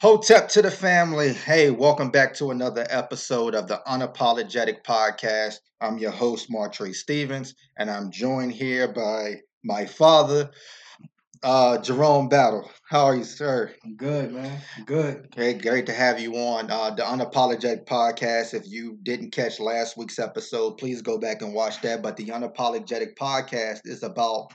Hotep to the family. Hey, welcome back to another episode of the Unapologetic Podcast. I'm your host, Martre Stevens, and I'm joined here by my father, uh, Jerome Battle. How are you, sir? I'm good, man. I'm good. Okay, great to have you on uh, the Unapologetic Podcast. If you didn't catch last week's episode, please go back and watch that. But the Unapologetic Podcast is about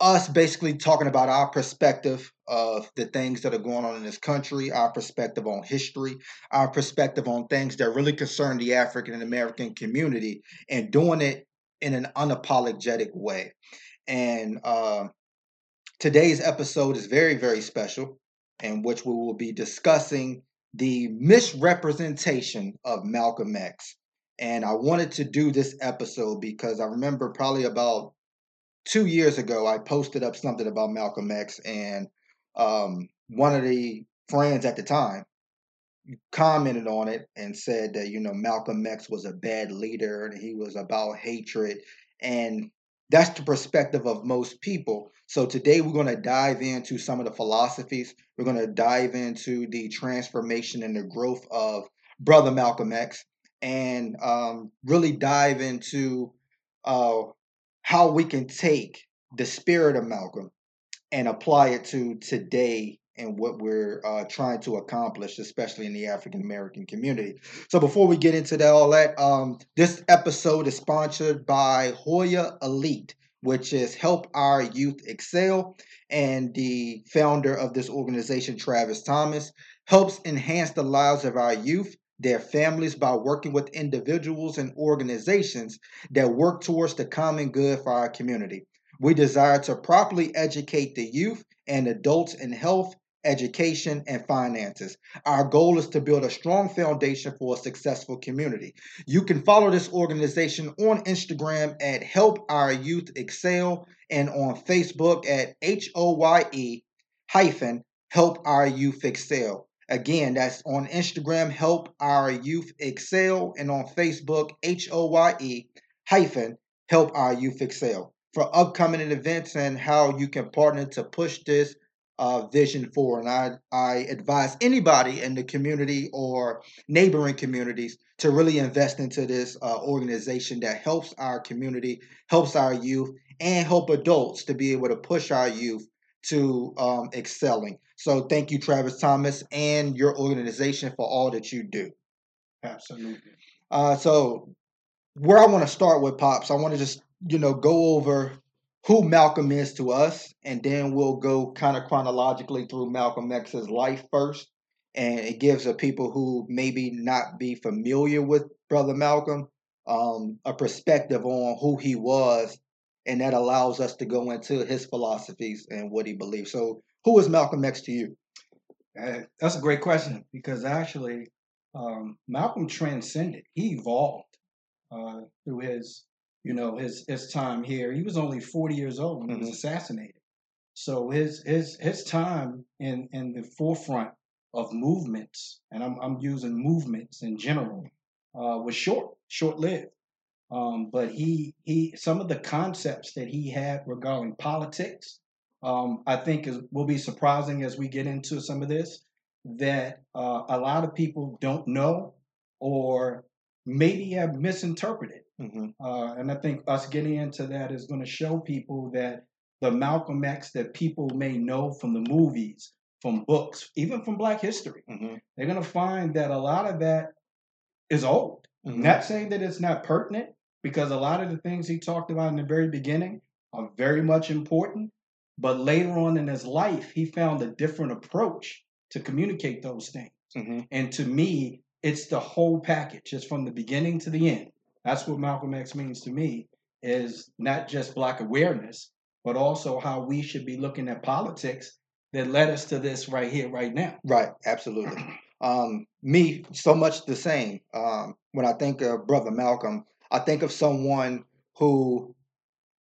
us basically talking about our perspective of the things that are going on in this country, our perspective on history, our perspective on things that really concern the African and American community, and doing it in an unapologetic way. And uh, today's episode is very, very special, in which we will be discussing the misrepresentation of Malcolm X. And I wanted to do this episode because I remember probably about two years ago, I posted up something about Malcolm X, and um, one of the friends at the time commented on it and said that you know Malcolm X was a bad leader and he was about hatred, and that's the perspective of most people. So today we're going to dive into some of the philosophies. We're going to dive into the transformation and the growth of Brother Malcolm X, and um, really dive into uh, how we can take the spirit of Malcolm and apply it to today and what we're uh, trying to accomplish, especially in the African American community. So before we get into that, all that, um, this episode is sponsored by Hoya Elite, which is Help Our Youth Excel, and the founder of this organization, Travis Thomas, helps enhance the lives of our youth their families by working with individuals and organizations that work towards the common good for our community. We desire to properly educate the youth and adults in health, education, and finances. Our goal is to build a strong foundation for a successful community. You can follow this organization on Instagram at Help Our Youth Excel and on Facebook at H O Y E hyphen Help Our Youth Excel. Again, that's on Instagram, Help Our Youth Excel, and on Facebook, H O Y E hyphen Help Our Youth Excel for upcoming events and how you can partner to push this uh, vision forward. And I, I advise anybody in the community or neighboring communities to really invest into this uh, organization that helps our community, helps our youth, and help adults to be able to push our youth to um, excelling. So thank you, Travis Thomas, and your organization for all that you do. Absolutely. Uh, so where I want to start with pops, I want to just you know go over who Malcolm is to us, and then we'll go kind of chronologically through Malcolm X's life first, and it gives the people who maybe not be familiar with Brother Malcolm um, a perspective on who he was, and that allows us to go into his philosophies and what he believes. So who is Malcolm X to you? Uh, that's a great question because actually, um, Malcolm transcended. He evolved uh, through his, you know, his his time here. He was only forty years old when mm-hmm. he was mm-hmm. assassinated. So his his his time in in the forefront of movements, and I'm I'm using movements in general, uh, was short, short lived. Um, but he he some of the concepts that he had regarding politics um, I think is, will be surprising as we get into some of this that uh, a lot of people don't know or maybe have misinterpreted. Mm-hmm. Uh, and I think us getting into that is going to show people that the Malcolm X that people may know from the movies, from books, even from Black history, mm-hmm. they're going to find that a lot of that is old. Mm-hmm. Not saying that it's not pertinent, because a lot of the things he talked about in the very beginning are very much important, but later on in his life, he found a different approach to communicate those things. Mm-hmm. And to me, it's the whole package. It's from the beginning to the end. That's what Malcolm X means to me is not just black awareness, but also how we should be looking at politics that led us to this right here, right now. Right, absolutely. Um, me, so much the same. Um, when I think of Brother Malcolm, I think of someone who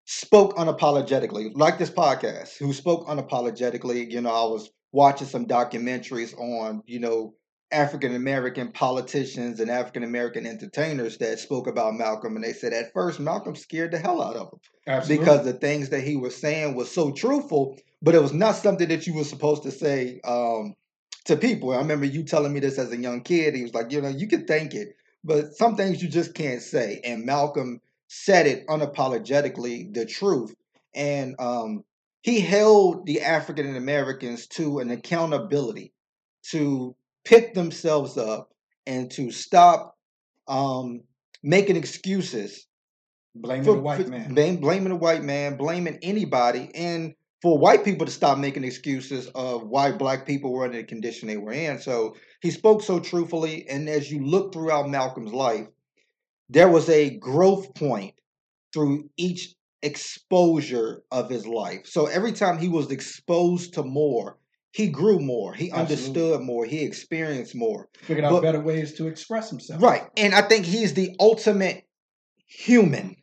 spoke unapologetically, like this podcast, who spoke unapologetically. You know, I was watching some documentaries on, you know, African American politicians and African American entertainers that spoke about Malcolm, and they said at first Malcolm scared the hell out of them Absolutely. because the things that he was saying was so truthful, but it was not something that you were supposed to say um, to people. I remember you telling me this as a young kid. He was like, you know, you can think it, but some things you just can't say. And Malcolm said it unapologetically, the truth. And um, he held the African Americans to an accountability to pick themselves up and to stop um, making excuses. Blaming for- the white for- man. blame- blaming the white man, blaming anybody, and for white people to stop making excuses of why black people were in the condition they were in. So he spoke so truthfully. And as you look throughout Malcolm's life, there was a growth point through each exposure of his life. So every time he was exposed to more, he grew more, he Absolutely. understood more, he experienced more. Figured out but- better ways to express himself. Right. And I think he's the ultimate human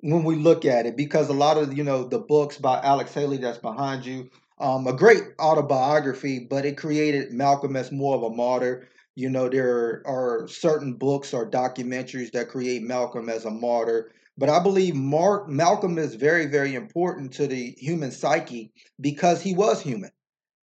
when we look at it because a lot of, you know, the books by Alex Haley that's behind you, um, a great autobiography, but it created Malcolm as more of a martyr. You know, there are certain books or documentaries that create Malcolm as a martyr. But I believe Mark Malcolm is very, very important to the human psyche because he was human.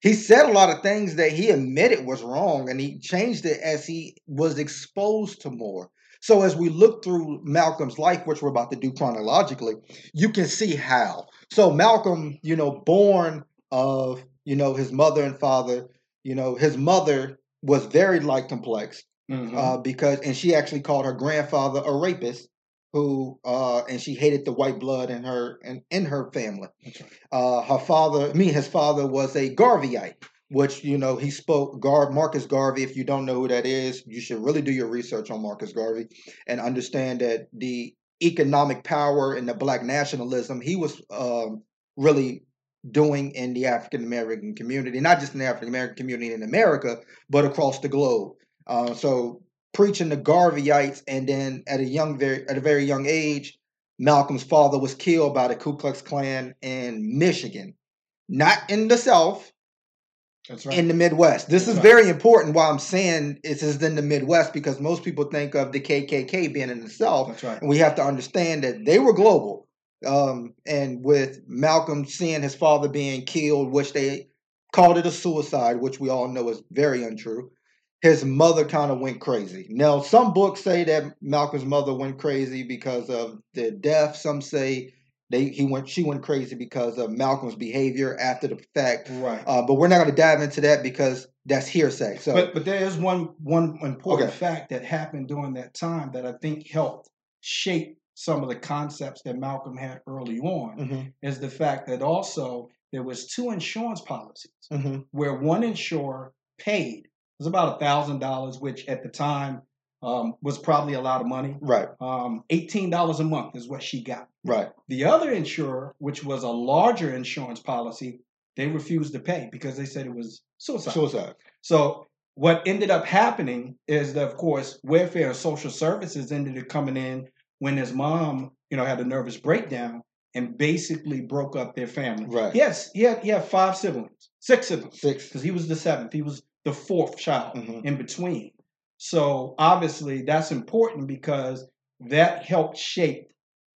He said a lot of things that he admitted was wrong, and he changed it as he was exposed to more. So as we look through Malcolm's life, which we're about to do chronologically, you can see how. So Malcolm, you know, born of you know his mother and father, you know, his mother was very light complex Mhm. uh, because, and she actually called her grandfather a rapist, who, uh, and she hated the white blood in her in, in her family. Right. Uh, her father, me, his father was a Garveyite, which you know he spoke. Gar Marcus Garvey. If you don't know who that is, you should really do your research on Marcus Garvey and understand that the economic power and the black nationalism he was um, really doing in the African American community, not just in the African American community in America, but across the globe. Uh, so preaching the Garveyites, and then at a young, very at a very young age, Malcolm's father was killed by the Ku Klux Klan in Michigan, not in the South, That's right. in the Midwest. This That's is right. very important. Why I'm saying it is in the Midwest because most people think of the KKK being in the South, That's right. and we have to understand that they were global. Um, and with Malcolm seeing his father being killed, which they called it a suicide, which we all know is very untrue. His mother kind of went crazy. Now, some books say that Malcolm's mother went crazy because of the death. Some say they he went she went crazy because of Malcolm's behavior after the fact. Right. Uh, but we're not going to dive into that because that's hearsay. So, But but there is one one important Okay. fact that happened during that time that I think helped shape some of the concepts that Malcolm had early on Mhm, is the fact that also there was two insurance policies mhm. where one insurer paid was about a thousand dollars, which at the time um, was probably a lot of money. right, Um, Eighteen dollars a month is what she got. right, The other insurer, which was a larger insurance policy, they refused to pay because they said it was suicide. suicide. So what ended up happening is that, of course, welfare and social services ended up coming in when his mom, you know, had a nervous breakdown and basically broke up their family. Right. Yes, he had he had five siblings, six siblings, Six. because he was the seventh. He was the fourth child Mhm. in between. So obviously that's important because that helped shape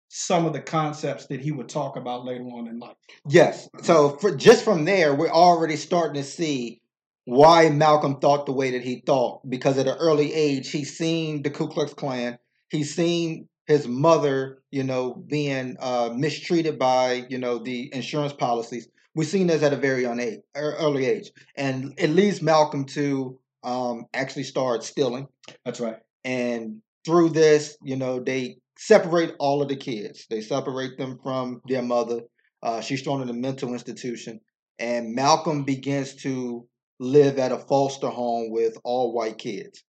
some of the concepts that he would talk about later on in life. Yes. So for, just from there, we're already starting to see why Malcolm thought the way that he thought. Because at an early age, he's seen the Ku Klux Klan. He's seen his mother, you know, being uh, mistreated by, you know, the insurance policies. We've seen this at a very young age, er- early age, and it leads Malcolm to um, actually start stealing. That's right. and through this you know they separate all of the kids. They separate them from their mother. Uh, she's thrown in a mental institution and malcolm begins to live at a foster home with all white kids.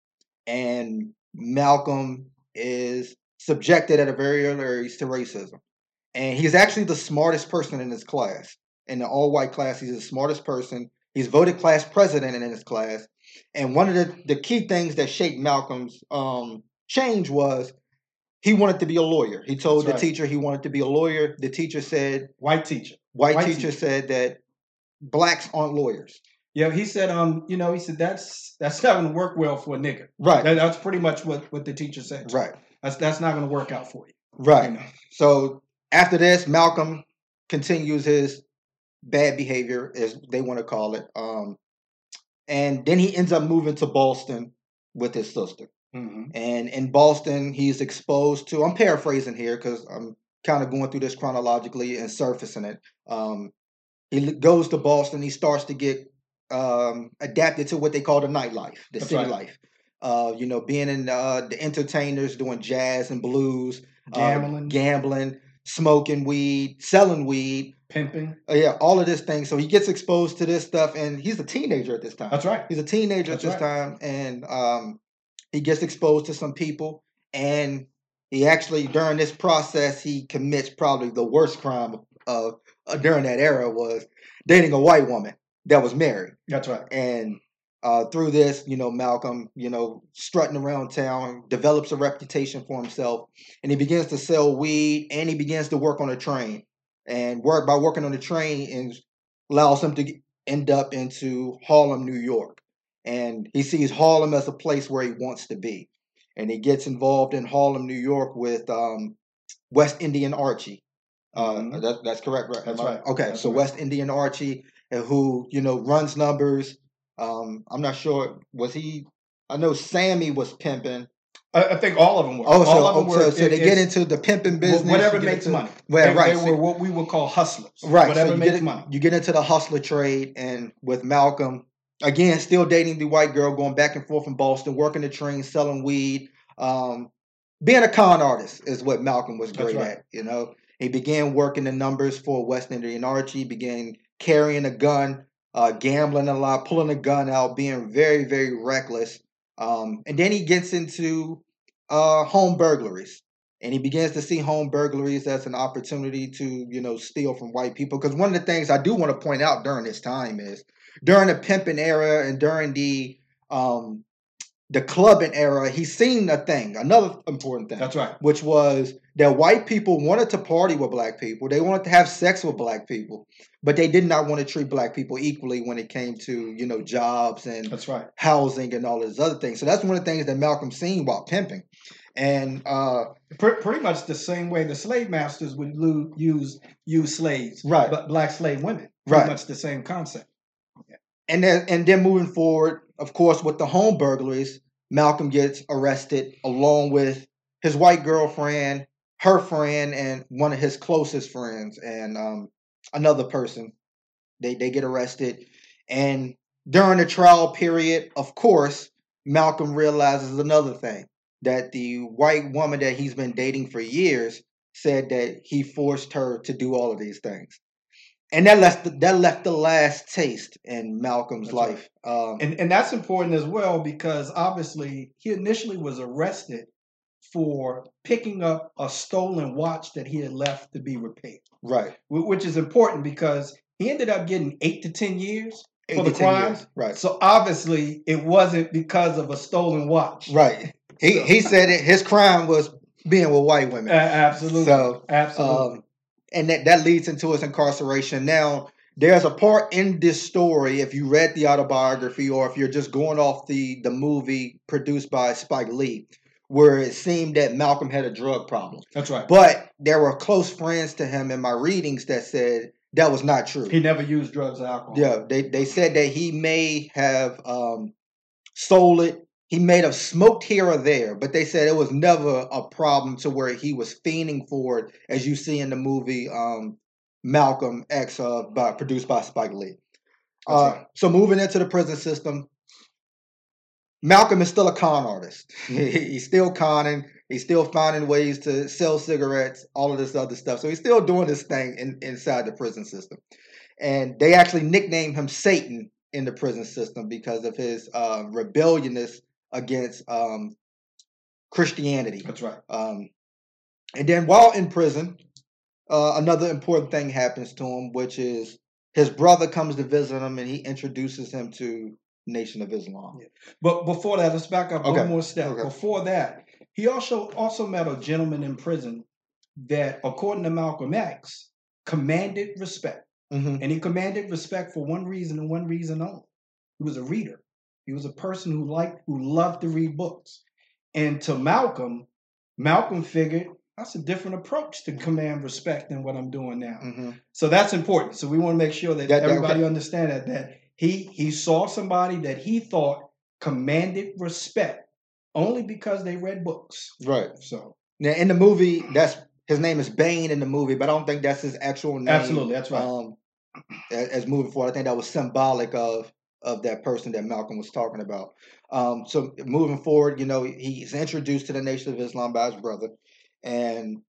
And malcolm is subjected at a very early age to racism. And he's actually the smartest person in his class in the all-white class he's the smartest person he's voted class president in his class and one of the, the key things that shaped Malcolm's um, change was he wanted to be a lawyer. He told That's the right. teacher he wanted to be a lawyer. The teacher said, White teacher. white, White teacher, teacher. said that blacks aren't lawyers. Yeah, he said, um, you know, he said that's that's not gonna work well for a nigga. Right, That, that's pretty much what, what the teacher said. right, That's that's not gonna work out for you. right. You know? So after this, Malcolm continues his bad behavior, as they want to call it. Um, and then he ends up moving to Boston with his sister. hmm And in Boston, he's exposed to. I'm paraphrasing here because I'm kind of going through this chronologically and surfacing it. Um, he goes to Boston. He starts to get um, adapted to what they call the nightlife, the That's city right. life. Uh, you know, being in uh, the entertainers, doing jazz and blues, uh, Gambling, gambling, smoking weed, selling weed. Pimping. Uh, yeah, all of this thing. So he gets exposed to this stuff, and he's a teenager at this time. That's right. He's a teenager That's at this right. time, and um, he gets exposed to some people, and he actually during this process he commits probably the worst crime of uh, during that era was dating a white woman that was married, That's right. and uh, through this, you know, Malcolm, you know, strutting around town, develops a reputation for himself, and he begins to sell weed, and he begins to work on a train, and work by working on the train and allows him to end up into Harlem, New York, and he sees Harlem as a place where he wants to be, and he gets involved in Harlem, New York, with um, West Indian Archie. Uh, Mhm. that, that's correct, right? That's right. Okay, That's so right. West Indian Archie, uh, who you know runs numbers. Um, I'm not sure. Was he? I know Sammy was pimping. I, think all of them were. Oh, so, of them oh, were. so, so they get into the pimping business. whatever makes into- money. Well, they, right. they so- were what we would call hustlers. Right. Whatever so you makes get, money. You get into the hustler trade, and with Malcolm, again, still dating the white girl, going back and forth in Boston, working the train, selling weed. Um, being a con artist is what Malcolm was great right. at. You know, he began working the numbers for West Indian Archie, began carrying a gun, uh, gambling a lot, pulling a gun out, being very, very reckless. Um, and then he gets into uh, home burglaries and he begins to see home burglaries as an opportunity to you know steal from white people. Because one of the things i do want to point out during this time is during the pimping era and during the um the clubbing era, he seen a thing another important thing That's right. which was that white people wanted to party with black people they wanted to have sex with black people but they did not want to treat black people equally when it came to you know jobs and That's right. housing and all these other things so that's one of the things that malcolm seen while pimping and uh Pre- pretty much the same way the slave masters would lo- use use slaves, Right. but black slave women. Pretty Right. much the same concept. And then and then moving forward, of course, with the home burglaries, Malcolm gets arrested along with his white girlfriend, her friend, and one of his closest friends, and um, another person. They they get arrested, and during the trial period, of course, Malcolm realizes another thing that the white woman that he's been dating for years said that he forced her to do all of these things. And that left the, that left the last taste in Malcolm's That's right. life. Um, And and that's important as well because obviously he initially was arrested for picking up a stolen watch that he had left to be repaired, right. wh- which is important because he ended up getting eight to ten years for the 10 crime. years. Right. So obviously it wasn't because of a stolen watch. Right. He So- he said it, his crime was being with white women. absolutely. So, absolutely. Um, and that, that leads into his incarceration. Now, there's a part in this story, if you read the autobiography or if you're just going off the, the movie produced by Spike Lee, where it seemed that Malcolm had a drug problem. that's right. But there were close friends to him in my readings that said that was not true. He never used drugs or alcohol. Yeah, they, they said that he may have um, sold it. He may have smoked here or there, but they said it was never a problem to where he was fiending for it, as you see in the movie um, Malcolm X, uh, by, produced by Spike Lee. Uh, right. So moving into the prison system, Malcolm is still a con artist. he's still conning. He's still finding ways to sell cigarettes, all of this other stuff. So he's still doing this thing in, inside the prison system. And they actually nicknamed him Satan in the prison system because of his uh, rebelliousness against um, Christianity. That's right. Um, and then while in prison, uh, another important thing happens to him, which is his brother comes to visit him and he introduces him to Nation of Islam. But before that, let's back up Okay. one more step. Okay. Before that, he also also met a gentleman in prison that, according to Malcolm X, commanded respect. hmm And he commanded respect for one reason and one reason only. He was a reader. He was a person who liked, who loved to read books. And to Malcolm, Malcolm figured that's a different approach to command respect than what I'm doing now. hmm So that's important. So we want to make sure that That- that- everybody okay. understand that that He he saw somebody that he thought commanded respect only because they read books. Right. So Now in the movie, that's his name is Baines in the movie, but I don't think that's his actual name. absolutely, that's right. Um, as moving forward, I think that was symbolic of of that person that Malcolm was talking about. Um, so moving forward, you know, he's introduced to the Nation of Islam by his brother, and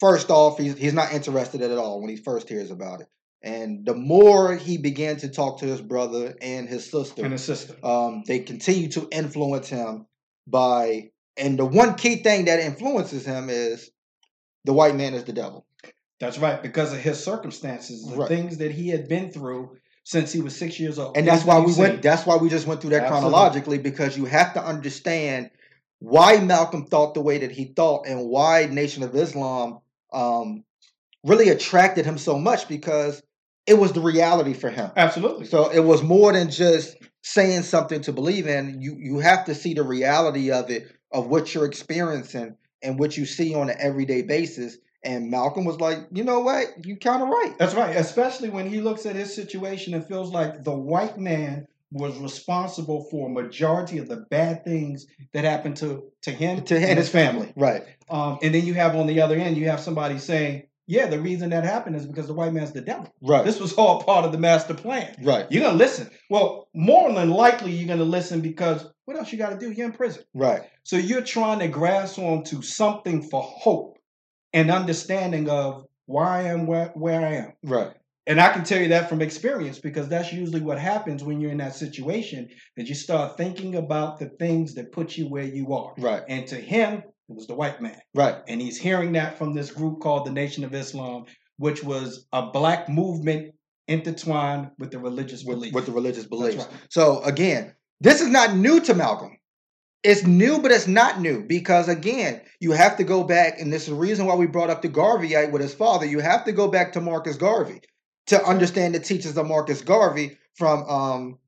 first off, he's he's not interested at all when he first hears about it. And the more he began to talk to his brother and his sister, and his sister. um, they continue to influence him by and the one key thing that influences him is the white man is the devil That's right, because of his circumstances, the Right. things that he had been through since he was six years old. and that's why we went that's why we just went through that Absolutely. chronologically because you have to understand why malcolm thought the way that he thought and why nation of islam um, really attracted him so much because it was the reality for him Absolutely. So it was more than just saying something to believe in. You you have to see the reality of it, of what you're experiencing and what you see on an everyday basis. And Malcolm was like, you know what? You kind of right. That's right, especially when he looks at his situation and feels like the white man was responsible for a majority of the bad things that happened to, to him To him and his family. Right. Um, and then you have on the other end, you have somebody saying, yeah, the reason that happened is because the white man's the devil. Right. This was all part of the master plan. right. You're going to listen. Well, more than likely, you're going to listen because what else you got to do? You're in prison. Right. So you're trying to grasp onto something for hope and understanding of why I am where, where I am. Right. And I can tell you that from experience because that's usually what happens when you're in that situation that you start thinking about the things that put you where you are. Right. And to him, it was the white man. Right. And he's hearing that from this group called the Nation of Islam, which was a black movement intertwined with the religious With, belief. with the religious beliefs. right. So again, this is not new to Malcolm. It's new, but it's not new because again, you have to go back, and this is the reason why we brought up the Garveyite with his father. You have to go back to Marcus Garvey to understand the teachings of Marcus Garvey from um,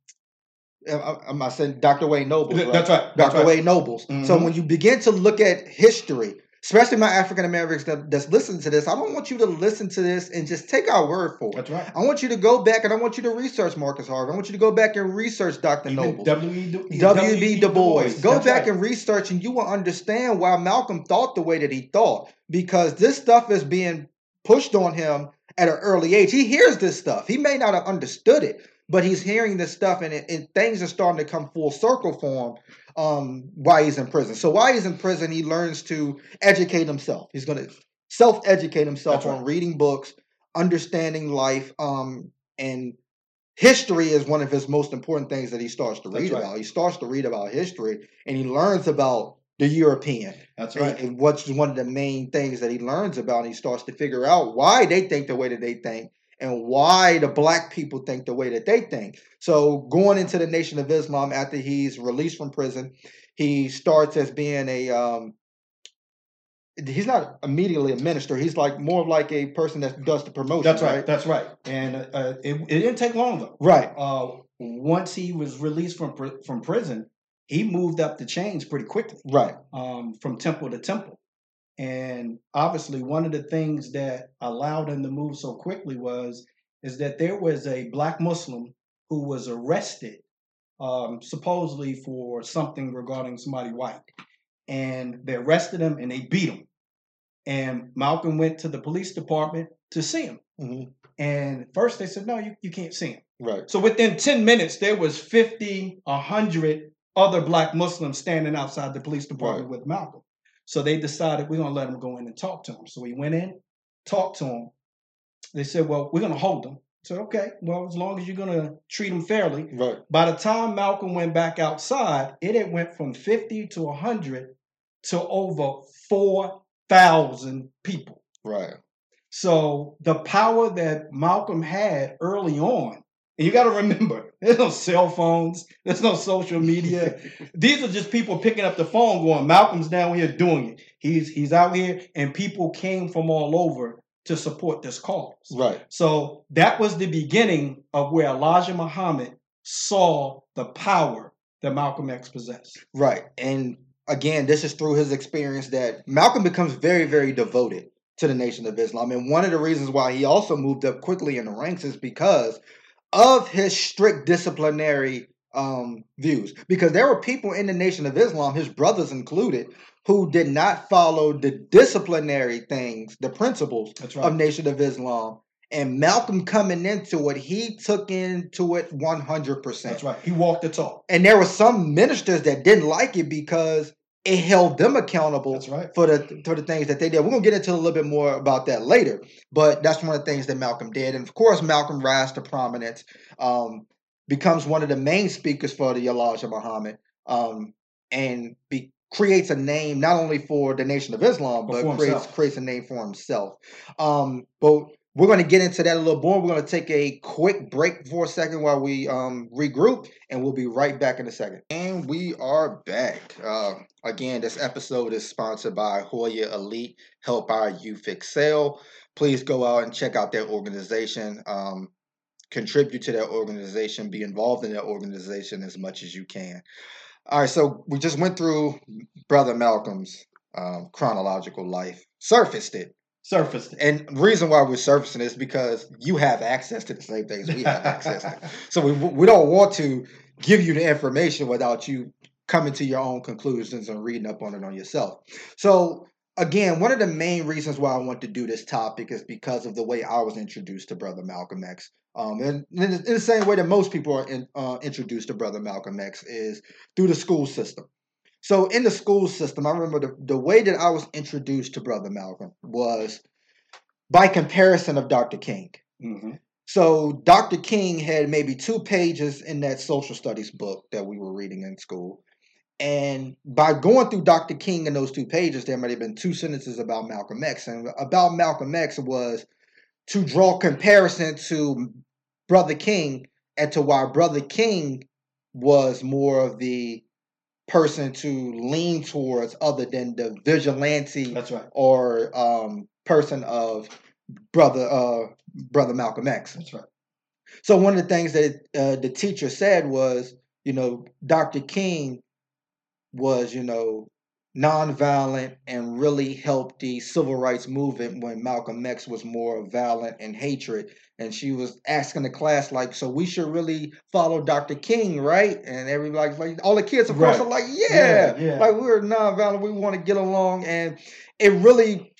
am I saying Dr. Wayne Nobles? Right? That's right. That's Dr. right. Wayne Nobles. So Mhm. when you begin to look at history, especially my African Americans that, that's listening to this, I don't want you to listen to this and just take our word for it. That's right. I want you to go back and I want you to research Marcus Garvey. I want you to go back and research Dr. Even Nobles. W.E. Du- W.B. Du Bois. Go That's back right. and research, and you will understand why Malcolm thought the way that he thought. Because this stuff is being pushed on him at an early age. He hears this stuff. He may not have understood it, but he's hearing this stuff, and, it, and things are starting to come full circle for him. Um, why he's in prison. So while he's in prison, he learns to educate himself. He's going to self-educate himself That's right. on reading books, understanding life, um, and history is one of his most important things that he starts to That's read right. about. He starts to read about history and he learns about the European. That's And- right. And what's one of the main things that he learns about, and he starts to figure out why they think the way that they think and why the black people think the way that they think. So going into the Nation of Islam after he's released from prison, he starts as being a um he's not immediately a minister. He's like more of like a person that does the promotion. That's right. That's right. And uh, it, it didn't take long though. Right. Uh, once he was released from from prison, he moved up the chains pretty quickly Right. um, from temple to temple. And obviously, one of the things that allowed him to move so quickly was is that there was a black Muslim who was arrested, um, supposedly for something regarding somebody white, and they arrested him and they beat him. And Malcolm went to the police department to see him. hmm And first they said, no, you, you can't see him. Right. So within 10 minutes, there was 50, 100 other black Muslims standing outside the police department with Malcolm. So they decided we're going to let him go in and talk to him. So we went in, talked to him. They said, well, we're going to hold him. I said, okay, well, as long as you're going to treat him fairly. Right. By the time Malcolm went back outside, it had went from 50 to 100 to over 4,000 people. Right. So the power that Malcolm had early on, and you got to remember, there's no cell phones, there's no social media. These are just people picking up the phone, going, "Malcolm's down here doing it. He's he's out here," and people came from all over to support this cause. Right. So that was the beginning of where Elijah Muhammad saw the power that Malcolm X possessed. Right. And again, this is through his experience that Malcolm becomes very, very devoted to the Nation of Islam. And one of the reasons why he also moved up quickly in the ranks is because of his strict disciplinary um, views. Because there were people in the Nation of Islam, his brothers included, who did not follow the disciplinary things, the principles That's of. Nation of Islam. And Malcolm coming into it, he took into it 100%. That's right. He walked the talk. And there were some ministers that didn't like it because it held them accountable right. for the for the things that they did. We're gonna get into a little bit more about that later, but that's one of the things that Malcolm did. And of course, Malcolm rise to prominence, um, becomes one of the main speakers for the Elijah Muhammad, um, and be, creates a name not only for the Nation of Islam, But but creates himself. creates a name for himself. Um, but we're going to get into that a little more. We're going to take a quick break for a second while we um, regroup, and we'll be right back in a second. And we are back. Uh, again, this episode is sponsored by Hoya Elite. Help our youth excel. Please go out and check out their organization. Um, contribute to their organization. Be involved in their organization as much as you can. All right, so we just went through Brother Malcolm's um, chronological life, surfaced it. Surfaced. And reason why we're surfacing is because you have access to the same things we have access to. So we we don't want to give you the information without you coming to your own conclusions and reading up on it on yourself. So again, one of the main reasons why I want to do this topic is because of the way I was introduced to Brother Malcolm X. Um, and in the, same way that most people are in, uh, introduced to Brother Malcolm X is through the school system. So in the school system, I remember the, the way that I was introduced to Brother Malcolm was by comparison of Dr. King. hmm So Dr. King had maybe two pages in that social studies book that we were reading in school. And by going through Dr. King in those two pages, there might have been two sentences about Malcolm X. And about Malcolm X was to draw comparison to Brother King and to why Brother King was more of the person to lean towards other than the vigilante That's right. or um, person of brother uh, brother Malcolm X. That's right. So one of the things that uh, the teacher said was, you know, Dr. King was, you know, nonviolent and really helped the civil rights movement when Malcolm X was more violent and hatred. And she was asking the class, like, so we should really follow Dr. King, right? And everybody's like, all the kids, of course, are like, yeah, Yeah, yeah. like we're nonviolent, we want to get along. And it really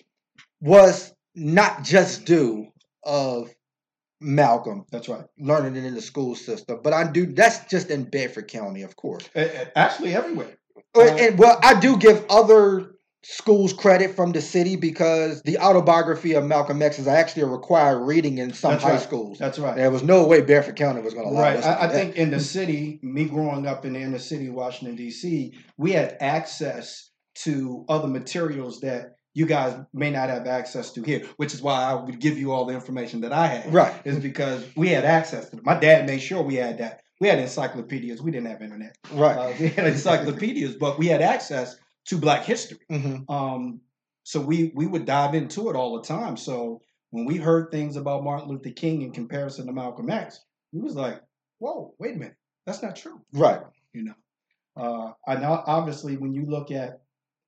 was not just due of Malcolm That's right. learning it in the school system, but I do that's just in Bedford County, of course. Actually, everywhere. Uh, and well, I do give other schools credit from the city because the autobiography of Malcolm X is actually a required reading in some That's high right. schools. That's right. There was no way Bedford County was going to allow Right. us I, I think in the city, me growing up in the inner city, of Washington D.C., we had access to other materials that you guys may not have access to here, which is why I would give you all the information that I had. Right. Is because we had access to it. My dad made sure we had that. We had encyclopedias. We didn't have internet. Right. Uh, we had encyclopedias, but we had access to Black history. hmm Um, so we we would dive into it all the time. So when we heard things about Martin Luther King in comparison to Malcolm X, we was like, "Whoa, wait a minute, that's not true." Right. You know, uh, and now obviously when you look at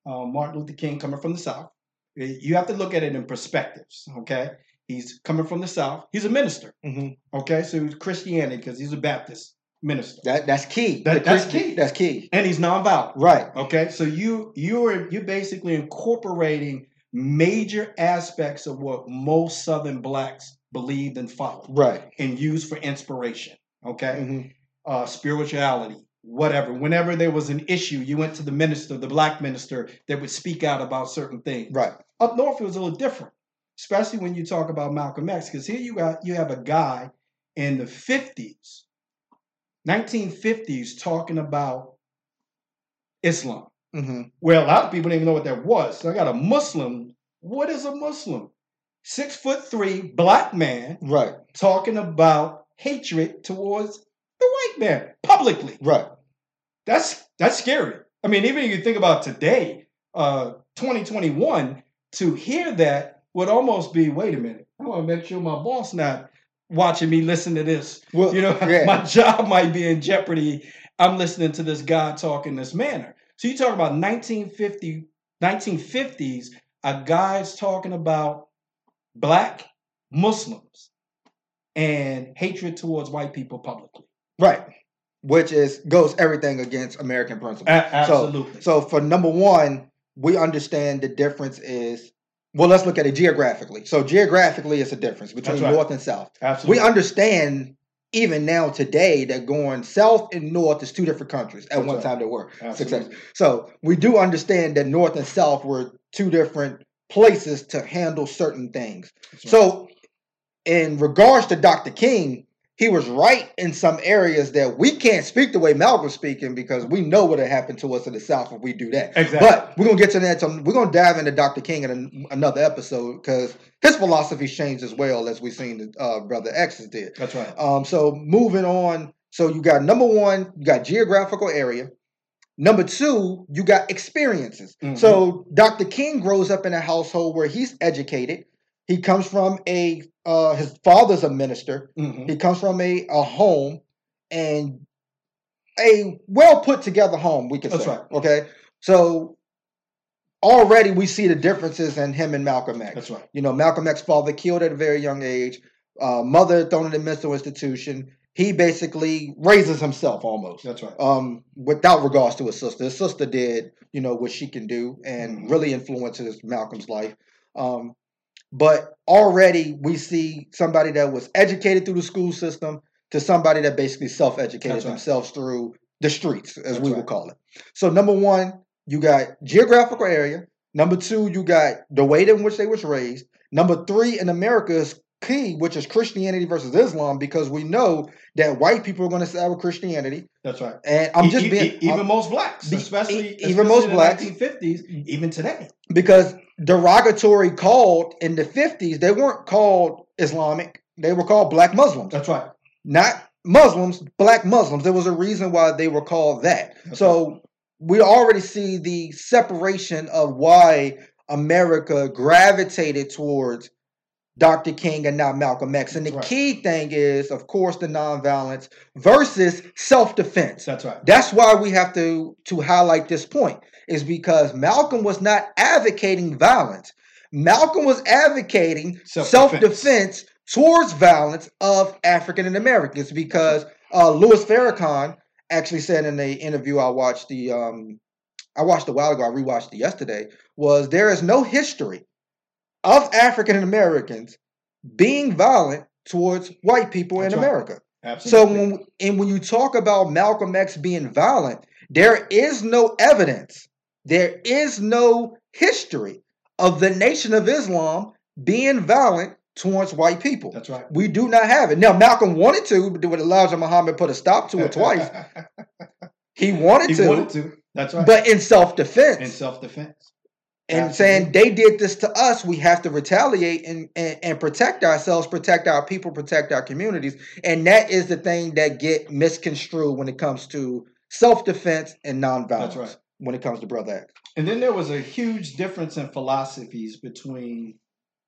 uh, Martin Luther King coming from the South, eh, you have to look at it in perspectives. Okay, he's coming from the South. He's a minister. hmm Okay, so he's Christianity because he's a Baptist minister, That that's key. That- that's key. That's key. and he's nonviolent. Right. Okay, so you you're you're basically incorporating major aspects of what most Southern blacks believed and followed Right. and used for inspiration. Okay, hmm uh, spirituality, whatever. Whenever there was an issue, you went to the minister, the black minister, that would speak out about certain things. Right. Up north, it was a little different, especially when you talk about Malcolm X, because here you got you have a guy in the fifties, nineteen fifties, talking about Islam. hmm Well, a lot of people didn't even know what that was. So I got a Muslim. What is a Muslim? Six foot three black man Right. talking about hatred towards the white man publicly. Right. That's that's scary. I mean, even if you think about today, uh, 2021, to hear that would almost be, wait a minute, I want to make sure my boss not watching me listen to this. Well, You know, yeah. my job might be in jeopardy. I'm listening to this guy talk in this manner. So you talk about 1950, 1950s, a guy's talking about black Muslims and hatred towards white people publicly. Right. Which is goes everything against American principles. A- absolutely. So for number one, we understand the difference is well, let's look at it geographically. So geographically, it's a difference between right. north and south. absolutely. We understand even now today that going south and north is two different countries. At That's one right. time, they were success. So we do understand that north and south were two different places to handle certain things. Right. So, in regards to Dr. King, he was right in some areas that we can't speak the way Malcolm's speaking because we know what happened to us in the South if we do that. Exactly. But we're gonna get to that. We're gonna dive into Dr. King in an, another episode because his philosophy's changed as well as we've seen uh, Brother X's did. That's right. Um, so moving on. So you got number one, you got geographical area. Number two, you got experiences. Mhm. So Dr. King grows up in a household where he's educated. He comes from a uh, his father's a minister. Mhm. He comes from a, a home and a well put together home, we could That's say. right. Okay. So already we see the differences in him and Malcolm X. That's right. You know, Malcolm X father killed at a very young age, uh, mother thrown in a mental institution. He basically raises himself almost. That's right. Um, without regards to his sister. His sister did, you know, what she can do and Mhm. really influences Malcolm's life. Um, but already we see somebody that was educated through the school system to somebody that basically self-educated right. themselves through the streets, as That's we right. would call it. So number one, you got geographical area. Number two, you got the way in which they was raised. Number three in America is key, which is Christianity versus Islam, because we know that white people are going to side with Christianity. That's right. And I'm just e- being e- even I'm- most blacks, especially e- even especially most in the blacks. 1950s, even today. because derogatory called in the 50s, they weren't called Islamic. They were called black Muslims. That's right. Not Muslims, black Muslims. There was a reason why they were called that. That's So we already see the separation of why America gravitated towards Dr. King and not Malcolm X. And the right. key thing is, of course, the nonviolence versus self-defense. That's right. That's why we have to to highlight this point is because Malcolm was not advocating violence. Malcolm was advocating Self-defense. self-defense towards violence of African and Americans because uh, Louis Farrakhan actually said in the interview I watched the um, I watched a while ago, I rewatched it yesterday, was there is no history of African Americans being violent towards white people That's in right. America. So Absolutely. when and when you talk about Malcolm X being violent, there is no evidence. There is no history of the Nation of Islam being violent towards white people. That's right. We do not have it. Now Malcolm wanted to, but when Elijah Muhammad put a stop to it twice, he wanted he to, wanted to. That's right. but in self-defense in self-defense. and saying they did this to us, we have to retaliate and, and, and protect ourselves, protect our people, protect our communities. And that is the thing that get misconstrued when it comes to self-defense and nonviolence. That's right. When it comes to Brother X. And then there was a huge difference in philosophies between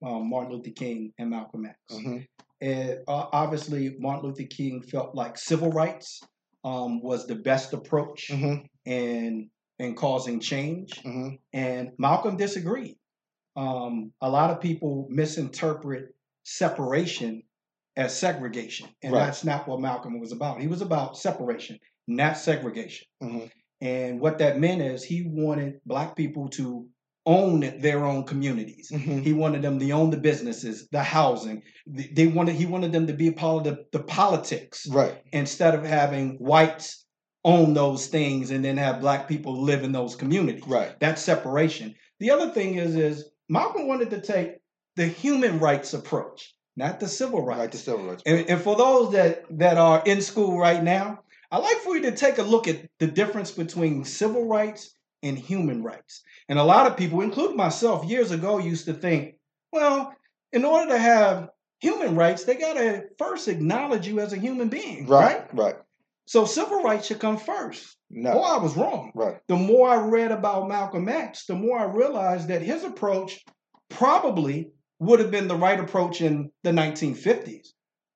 um, Martin Luther King and Malcolm X. Mhm. And uh, obviously, Martin Luther King felt like civil rights um, was the best approach Mhm. in in causing change, Mhm. and Malcolm disagreed. Um, a lot of people misinterpret separation as segregation, and Right. that's not what Malcolm was about. He was about separation, not segregation. And what that meant is he wanted black people to own their own communities. Mhm. He wanted them to own the businesses, the housing. They wanted he wanted them to be a part of the, the politics Right. instead of having whites own those things and then have black people live in those communities. Right. That's separation. The other thing is is Malcolm wanted to take the human rights approach, not the civil rights. Right. The civil rights. And, and for those that that are in school right now, I'd like for you to take a look at the difference between civil rights and human rights. And a lot of people, including myself, years ago used to think, well, in order to have human rights, they gotta first acknowledge you as a human being, right? Right. Right. So civil rights should come first. No. Oh, I was wrong. Right. The more I read about Malcolm X, the more I realized that his approach probably would have been the right approach in the 1950s,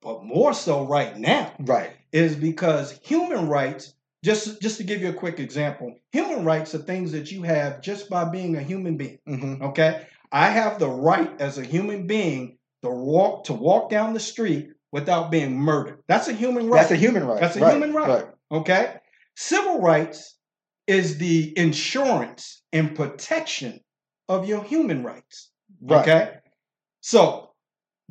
but more so right now Right. is because human rights just just to give you a quick example human rights are things that you have just by being a human being hmm okay i have the right as a human being to walk to walk down the street without being murdered. That's a human right. That's a human right. That's a Right, human right. Okay? Civil rights is the insurance and protection of your human rights. Right. Okay? So,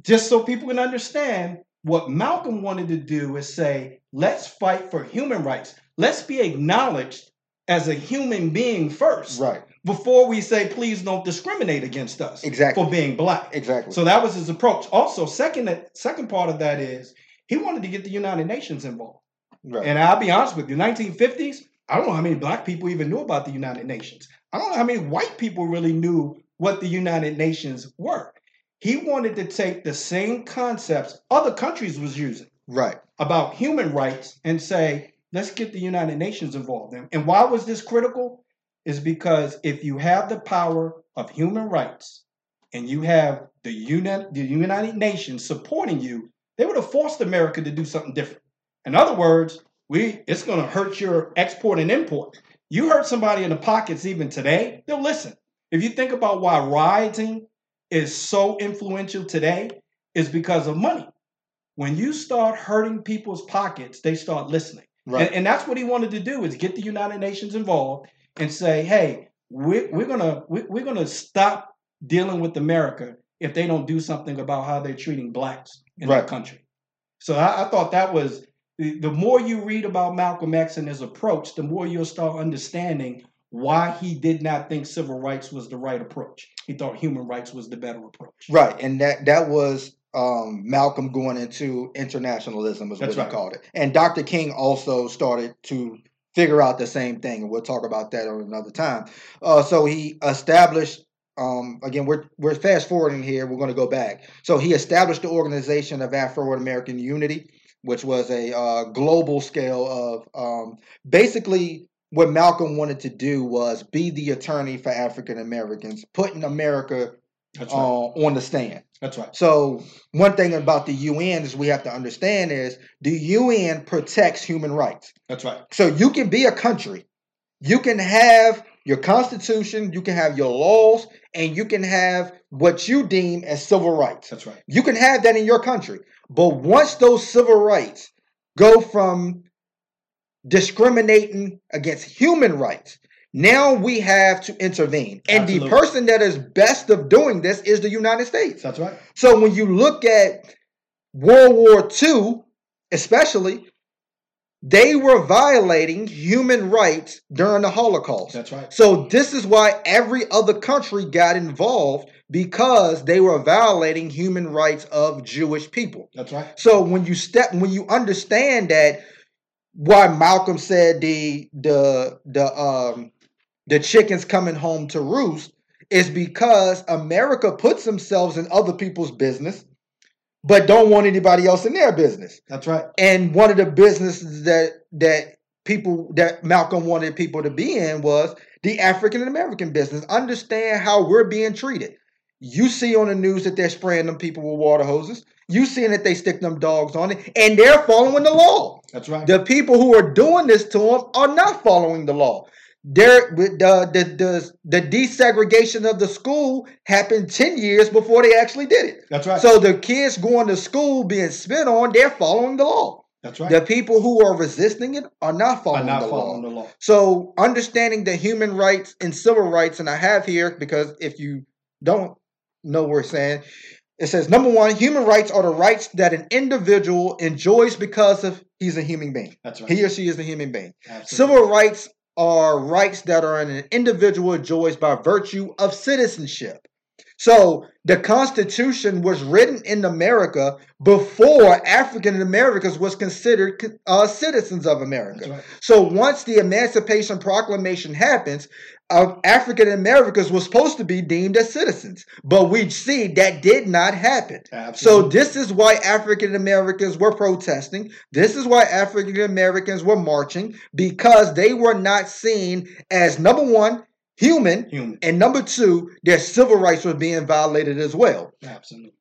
just so people can understand, what Malcolm wanted to do is say, let's fight for human rights. Let's be acknowledged as a human being first Right. before we say, please don't discriminate against us Exactly. for being black. Exactly. So that was his approach. Also, second second part of that is he wanted to get the United Nations involved. right. And I'll be honest with you, 1950s, I don't know how many black people even knew about the United Nations. I don't know how many white people really knew what the United Nations were. He wanted to take the same concepts other countries was using right. about human rights and say, let's get the United Nations involved. And- And why was this critical? Is because if you have the power of human rights and you have the, uni- the United Nations supporting you, they would have forced America to do something different. In other words, we it's going to hurt your export and import. You hurt somebody in the pockets even today, they'll listen. If you think about why rioting is so influential today, is because of money. When you start hurting people's pockets, they start listening. Right. And, and that's what he wanted to do is get the United Nations involved and say, hey, we're, we're gonna we, we're gonna stop dealing with America if they don't do something about how they're treating blacks in Right. their country. So I, I thought that was the, the more you read about Malcolm X and his approach, the more you'll start understanding why he did not think civil rights was the right approach. He thought human rights was the better approach. Right, and that that was um, Malcolm going into internationalism, is That's what right. he called it. And Dr. King also started to figure out the same thing, and we'll talk about that on another time. Uh, so he established. Um, again, we're we're fast forwarding here. We're going to go back. So he established the Organization of Afro American Unity, which was a uh, global scale of um, basically what Malcolm wanted to do was be the attorney for African Americans, putting America That's uh, on the stand. That's right. So one thing about the UN is we have to understand is the UN protects human rights. That's right. So you can be a country, you can have your constitution, you can have your laws, and you can have what you deem as civil rights. That's right. You can have that in your country. But once those civil rights go from discriminating against human rights, now we have to intervene. And Absolutely. the person that is best of doing this is the United States. That's right. So when you look at World War II, especially, they were violating human rights during the Holocaust. That's right. So this is why every other country got involved because they were violating human rights of Jewish people. That's right. So when you step when you understand that why Malcolm said the the the um the chickens coming home to roost is because America puts themselves in other people's business but don't want anybody else in their business. That's right. And one of the businesses that that people that Malcolm wanted people to be in was the African American business. Understand how we're being treated. You see on the news that they're spraying them people with water hoses. You seeing that they stick them dogs on it, and they're following the law. That's right. The people who are doing this to them are not following the law. There, the, the the the desegregation of the school happened ten years before they actually did it. That's right. So the kids going to school being spit on, they're following the law. That's right. The people who are resisting it are not Are following not the following law. the law. So understanding the human rights and civil rights, and I have here because if you don't know what we're saying, it says number one, human rights are the rights that an individual enjoys because of he's a human being. That's right. He or she is a human being. Absolutely. Civil rights are rights that are an individual enjoys by virtue of citizenship. So the Constitution was written in America before African Americans was considered uh, citizens of America. Right. So once the Emancipation Proclamation happens, uh, African Americans was supposed to be deemed as citizens, but we see that did not happen. So this is why African Americans were protesting. This is why African Americans were marching because they were not seen as number one human, human. and number two their civil rights were being violated as well. Absolutely.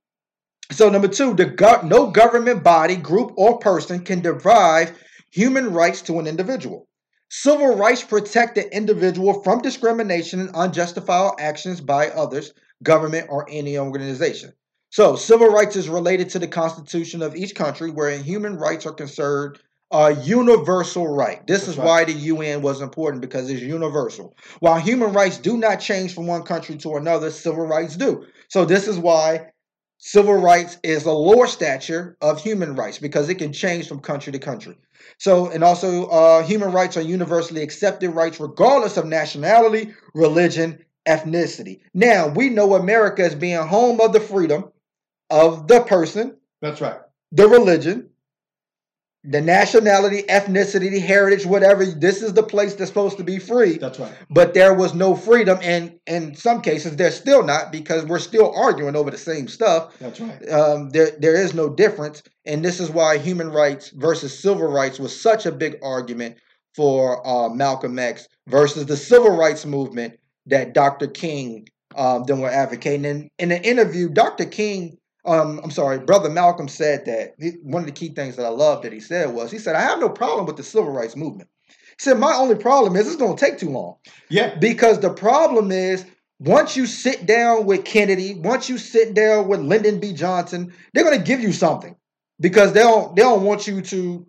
So number two, the gov- no government body, group, or person can derive human rights to an individual. Civil rights protect the individual from discrimination and unjustifiable actions by others, government, or any organization. So, civil rights is related to the constitution of each country, wherein human rights are concerned a universal right. This That's is right. why the UN was important because it's universal. While human rights do not change from one country to another, civil rights do. So, this is why civil rights is a lower stature of human rights because it can change from country to country. So, and also, uh, human rights are universally accepted rights regardless of nationality, religion, ethnicity. Now, we know America as being home of the freedom of the person, That's right. the religion, the nationality, ethnicity, heritage, whatever. This is the place that's supposed to be free. That's right. But there was no freedom, and in some cases, there's still not because we're still arguing over the same stuff. That's right. Um, there, there is no difference, and this is why human rights versus civil rights was such a big argument for uh, Malcolm X versus the civil rights movement that Dr. King um, then were advocating. And in an interview, Dr. King, um, I'm sorry, Brother Malcolm said that he, one of the key things that I love that he said was he said, I have no problem with the civil rights movement. He said, My only problem is it's going to take too long Yeah. because the problem is once you sit down with Kennedy, once you sit down with Lyndon B. Johnson, they're going to give you something because they don't they don't want you to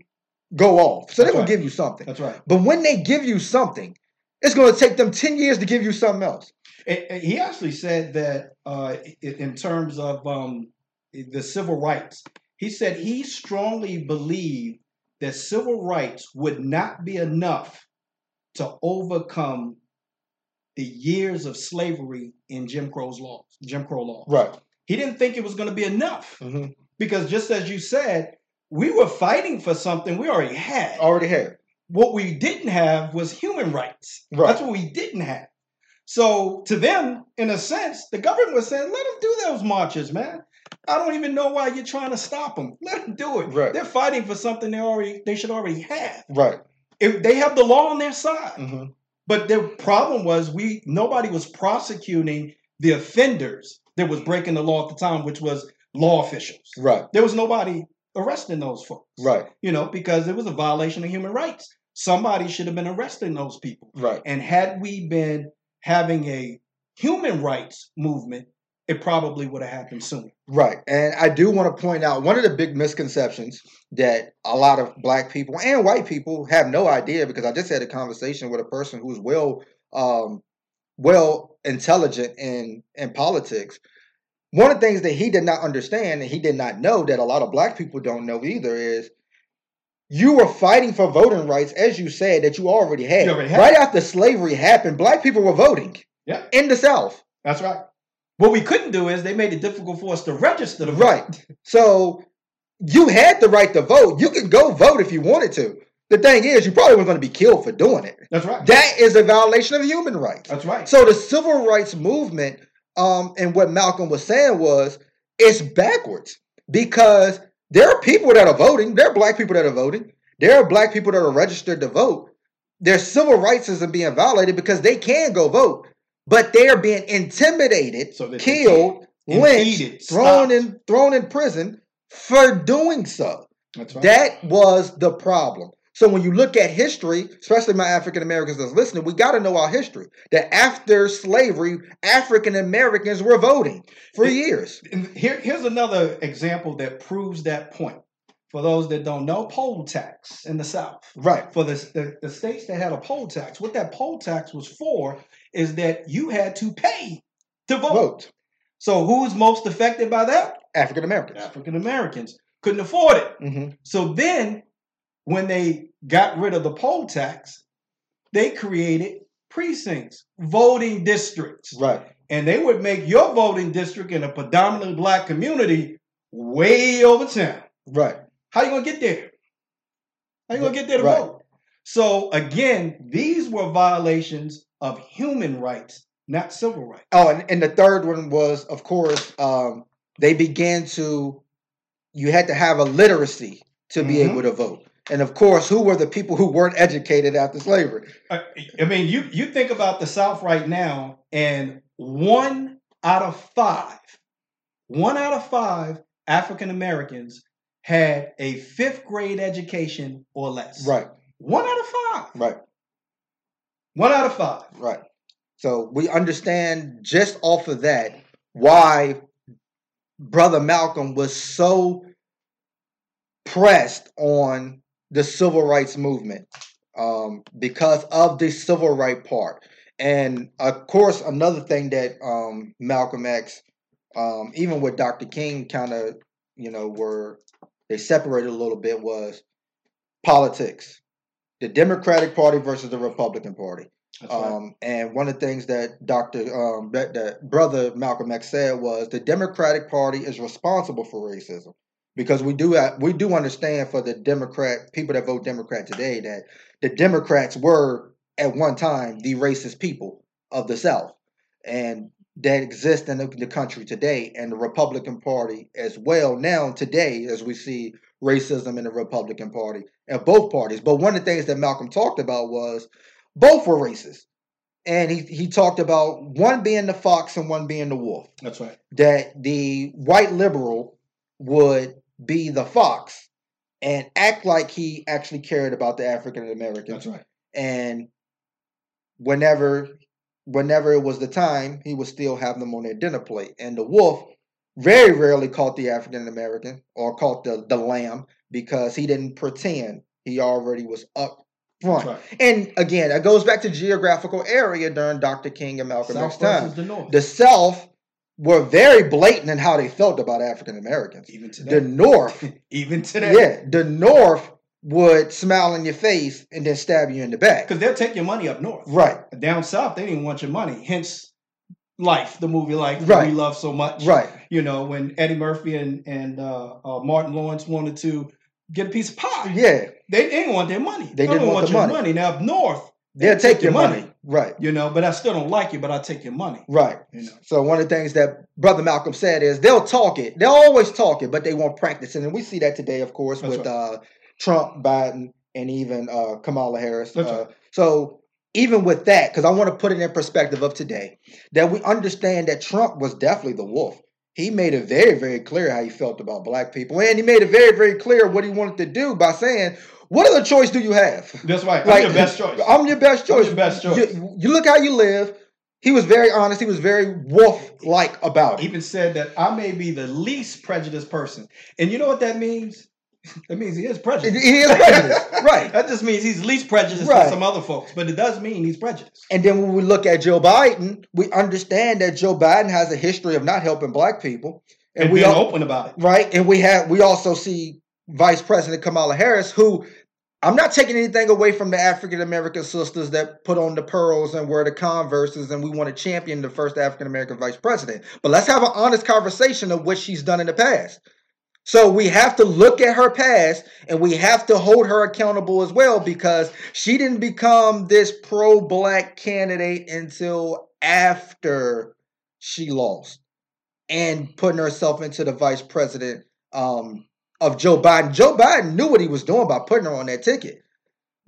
go off. So they're going right. to give you something. That's right. But when they give you something, it's going to take them 10 years to give you something else. He actually said that uh, in terms of um, the civil rights, he said he strongly believed that civil rights would not be enough to overcome the years of slavery in Jim Crow's laws, Jim Crow laws. Right. He didn't think it was going to be enough hmm because, just as you said, we were fighting for something we already had. Already had. What we didn't have was human rights. Right. That's what we didn't have. So to them, in a sense, the government was saying, "Let them do those marches, man. I don't even know why you're trying to stop them. Let them do it. Right. They're fighting for something they already they should already have. Right. If they have the law on their side. hmm But the problem was we nobody was prosecuting the offenders that was breaking the law at the time, which was law officials. Right. There was nobody arresting those folks. Right. You know, because it was a violation of human rights. Somebody should have been arresting those people. Right. And had we been having a human rights movement, it probably would have happened sooner. Right. And I do want to point out one of the big misconceptions that a lot of black people and white people have no idea because I just had a conversation with a person who's well um well intelligent in in politics. One of the things that he did not understand and he did not know that a lot of black people don't know either is you were fighting for voting rights, as you said, that you already had. You already had. Right after slavery happened, black people were voting Yeah. in the South. That's right. What we couldn't do is they made it difficult for us to register to vote. Right. So you had the right to vote. You could go vote if you wanted to. The thing is, you probably weren't going to be killed for doing it. That's right. That is a violation of human rights. That's right. So the civil rights movement, um, and what Malcolm was saying was, it's backwards because there are people that are voting. There are black people that are voting. There are black people that are registered to vote. Their civil rights isn't being violated because they can go vote, but they are being intimidated, So killed, lynched, Impeded, thrown stopped. in thrown in prison for doing so. That's right. That was the problem. So when you look at history, especially my African Americans that's listening, we got to know our history. That after slavery, African Americans were voting for years. Here, here's another example that proves that point. For those that don't know, poll tax in the South. Right. For the, the, the states that had a poll tax, what that poll tax was for is that you had to pay to vote. Vote. So who's most affected by that? African Americans. African Americans couldn't afford it. Mm-hmm. So then, when they got rid of the poll tax, they created precincts, voting districts. Right. And they would make your voting district in a predominantly black community way over town. Right. How you gonna get there? How you gonna get there to Right. vote? So again, these were violations of human rights, not civil rights. Oh, and, and the third one was, of course, um, they began to, you had to have a literacy to be Mhm. able to vote. And of course, who were the people who weren't educated after slavery? I, I mean, you you think about the South right now, and one out of five, one out of five African Americans had a fifth grade education or less. Right. One out of five. Right. One out of five. Right. So we understand just off of that why brother Malcolm was so pressed on the civil rights movement um, because of the civil right part. And of course, another thing that um, Malcolm X, um, even with Dr. King, kind of, you know, were they separated a little bit was politics, the Democratic Party versus the Republican Party. Right. Um, and one of the things that Dr. Um, that, that brother Malcolm X said was the Democratic Party is responsible for racism because we do have, we do understand for the Democrat people that vote Democrat today that the Democrats were at one time the racist people of the South, and that exist in the, country today, and the Republican Party as well now today as we see racism in the Republican Party and both parties. But one of the things that Malcolm talked about was both were racist. And he, he talked about one being the fox and one being the wolf. That's right. That the white liberal would be the fox and act like he actually cared about the African American. That's right. And whenever whenever it was the time, he would still have them on their dinner plate. And the wolf very rarely caught the African American or caught the, the lamb because he didn't pretend he already was up front. Right. And again, it goes back to geographical area during Dr. King and Malcolm X South time. the North. The South were very blatant in how they felt about African Americans. Even today. The. North, Even today. yeah, the North would smile in your face and then stab you in the back. Because they'll take your money up north. Right, Down south, they didn't want your money. Hence, Life, the movie Life that Right. we love so much. right, You know, when Eddie Murphy and, and uh, uh, Martin Lawrence wanted to get a piece of pie, yeah. they didn't want their money. They didn't don't want the your money. Now, up north, They'll take take your money. money. Right, you know, but I still don't like you, but I'll take your money. right. You know. So one of the things that Brother Malcolm said is they'll talk it. They'll always talk it, but they won't practice it. And we see that today, of course, That's with uh, Trump, Biden, and even uh, Kamala Harris. Uh, so even with that, because I want to put it in perspective of today, that we understand that Trump was definitely the wolf. He made it very, very clear how he felt about black people, and he made it very, very clear what he wanted to do by saying, "What other choice do you have? That's right. Like, I'm your best choice. I'm your best I'm choice. your best choice. You, you look how you live." He was very honest. He was very wolf-like about it. even said that I may be the least prejudiced person. And you know what that means? That means he is He prejudiced. is prejudiced, right? That just means he's least prejudiced Right. than some other folks, but it does mean he's prejudiced. And then when we look at Joe Biden, we understand that Joe Biden has a history of not helping black people, And, we being al- open about it. right? And we have we also see Vice President Kamala Harris, who I'm not taking anything away from the African American sisters that put on the pearls and wear the converses, and we want to champion the first African American vice president. But let's have an honest conversation of what she's done in the past. So we have to look at her past and we have to hold her accountable as well because she didn't become this pro-black candidate until after she lost and putting herself into the vice president um, of Joe Biden. Joe Biden knew what he was doing by putting her on that ticket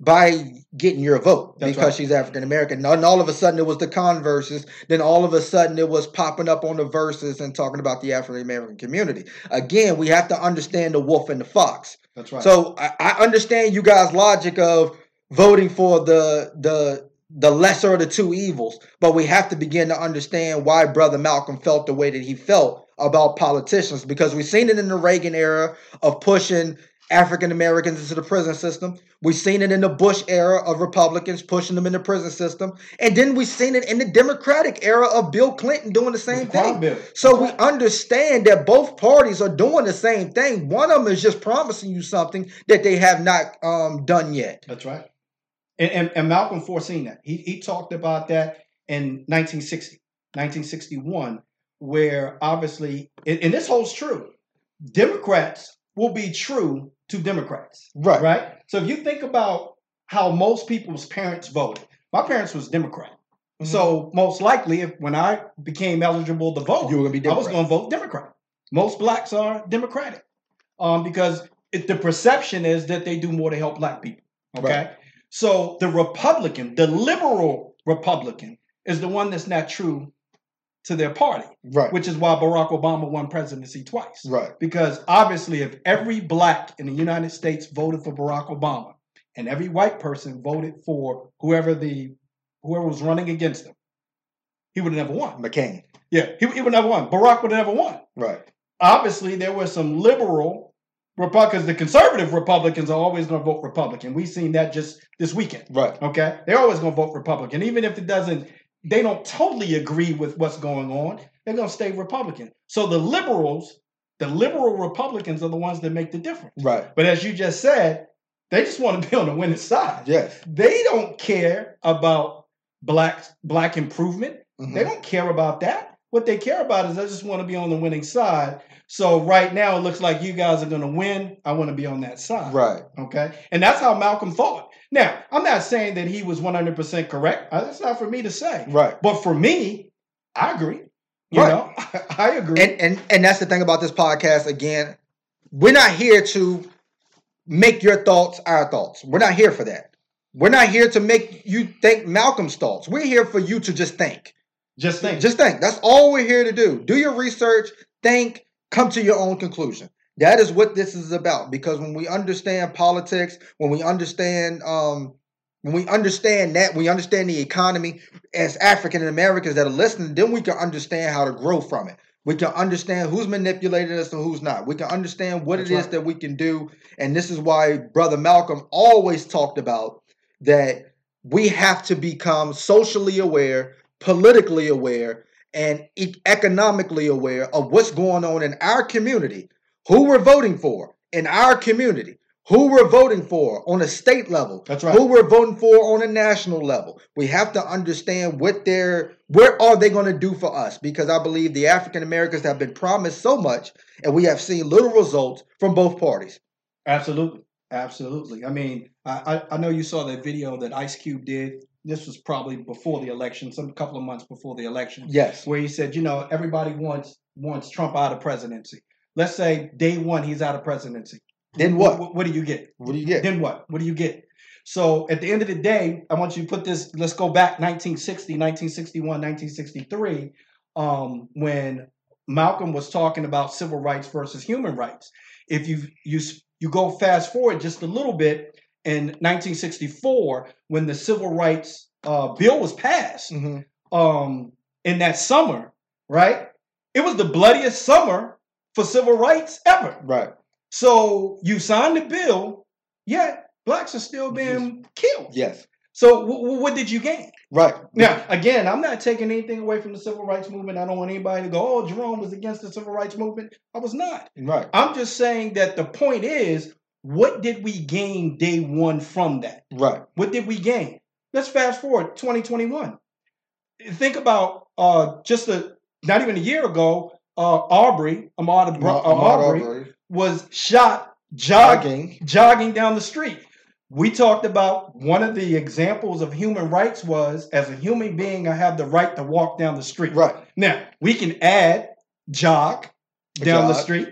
by getting your vote That's because right. she's African American. And all of a sudden it was the converses. Then all of a sudden it was popping up on the verses and talking about the African American community. Again, we have to understand the wolf and the fox. That's right. So I, I understand you guys' logic of voting for the the the lesser of the two evils, but we have to begin to understand why Brother Malcolm felt the way that he felt about politicians because we've seen it in the Reagan era of pushing African Americans into the prison system. We've seen it in the Bush era of Republicans pushing them in the prison system. And then we've seen it in the Democratic era of Bill Clinton doing the same With the crime thing. bill. So we understand that both parties are doing the same thing. One of them is just promising you something that they have not um, done yet. That's right. And, and, and Malcolm foreseen that. He, he talked about that in 1960, 1961, where obviously, and, and this holds true, Democrats will be true to Democrats, Right. right? So if you think about how most people's parents voted, my parents was Democrat. Mhm. So most likely, if when I became eligible to vote, You were gonna be I was going to vote Democrat. Most blacks are Democratic um, because it, the perception is that they do more to help black people. Okay. Right. So the Republican, the liberal Republican, is the one that's not true to their party, Right. which is why Barack Obama won presidency twice. Right. Because obviously, if every black in the United States voted for Barack Obama and every white person voted for whoever the whoever was running against him, he would have never won. McCain. Yeah, he, he would never won. Barack would have never won. Right. obviously there were some liberal Republicans. The conservative Republicans are always going to vote Republican. We've seen that just this weekend. Right. Okay, they're always going to vote Republican, even if it doesn't. They don't totally agree with what's going on. They're going to stay Republican. So the liberals, the liberal Republicans, are the ones that make the difference. Right. But as you just said, they just want to be on the winning side. Yes. They don't care about black black improvement. Mhm. They don't care about that. What they care about is I just want to be on the winning side. So right now it looks like you guys are going to win. I want to be on that side. Right. Okay. And that's how Malcolm thought. Now, I'm not saying that he was 100% correct. Uh, That's not for me to say. Right. But for me, I agree. You Right. know, I agree. And and and that's the thing about this podcast. Again, we're not here to make your thoughts our thoughts. We're not here for that. We're not here to make you think Malcolm's thoughts. We're here for you to just think. just think. Just think. That's all we're here to do. Do your research, think, come to your own conclusion. That is what this is about. Because when we understand politics, when we understand um, when we understand that, we understand the economy as African Americans that are listening, then we can understand how to grow from it. We can understand who's manipulating us and who's not. We can understand what That's it is right. that we can do. And this is why Brother Malcolm always talked about that we have to become socially aware, politically aware, and economically aware of what's going on in our community, who we're voting for in our community, who we're voting for on a state level, That's right. who we're voting for on a national level. We have to understand what they're what are they going to do for us because I believe the African Americans have been promised so much and we have seen little results from both parties. Absolutely. Absolutely. I mean, I, I, I know you saw that video that Ice Cube did. This was probably before the election, some couple of months before the election, Yes. where he said, you know, everybody wants wants Trump out of presidency. Let's say day one he's out of presidency. Then what? What, what do you get? What do you get? Then what? What do you get? So at the end of the day, I want you to put this, let's go back 1960, 1961, 1963, um, when Malcolm was talking about civil rights versus human rights. If you you you go fast forward just a little bit in 1964, when the civil rights uh, bill was passed, Mhm. um, in that summer, right? It was the bloodiest summer for civil rights ever. Right. So you signed the bill, yet blacks are still being killed. Yes. So w- what did you gain? Right. Now, again, I'm not taking anything away from the civil rights movement. I don't want anybody to go, "Oh, Jerome was against the civil rights movement." I was not. Right. I'm just saying that the point is, what did we gain day one from that? Right. What did we gain? Let's fast forward 2021. Think about uh, just a not even a year ago, uh, Arbery, Ahmaud, Bro- uh, Arbery, was shot jogging Jogging. down the street. We talked about one of the examples of human rights was as a human being, I have the right to walk down the street. Right. Now we can add jog down the street.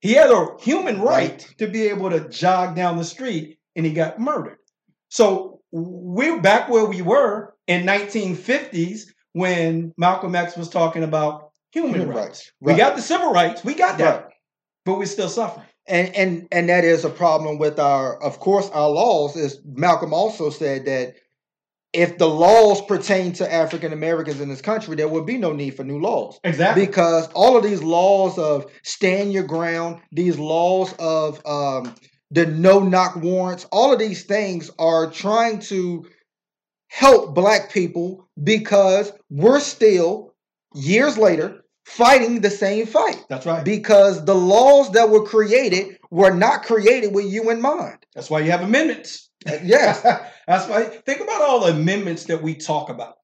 He had a human right, Right. to be able to jog down the street, and he got murdered. So we're back where we were in 1950s when Malcolm X was talking about human, Human rights. rights. We got the civil rights, we got that, Right. but we're still suffering. and and and that is a problem with our of course our laws is malcolm also said that if the laws pertain to african americans in this country there would be no need for new laws Exactly. because all of these laws of stand your ground these laws of um, the no knock warrants all of these things are trying to help black people because we're still years later fighting the same fight That's right. because the laws that were created were not created with you in mind. That's why you have amendments. Uh, yes, That's why. Think about all the amendments that we talk about.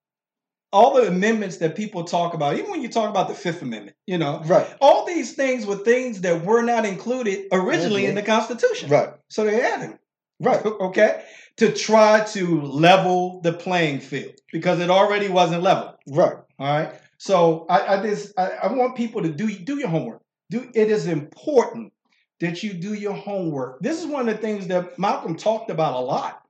All the amendments that people talk about, even when you talk about the Fifth Amendment, you know, right, all these things were things that were not included originally in the Constitution. right, So they added them. right, Okay. To try to level the playing field because it already wasn't level. right, All right. So I, I just I, I want people to do do your homework. Do it is important that you do your homework. This is one of the things that Malcolm talked about a lot.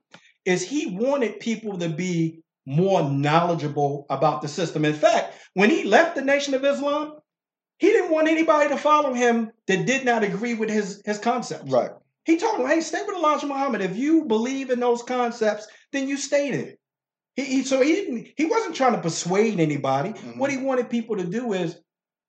Is he wanted people to be more knowledgeable about the system. In fact, when he left the Nation of Islam, he didn't want anybody to follow him that did not agree with his his concepts. right, He told them, "Hey, stay with Elijah Muhammad. If you believe in those concepts, then you stay there." He, he- so he didn't. He wasn't trying to persuade anybody. Mhm. What he wanted people to do is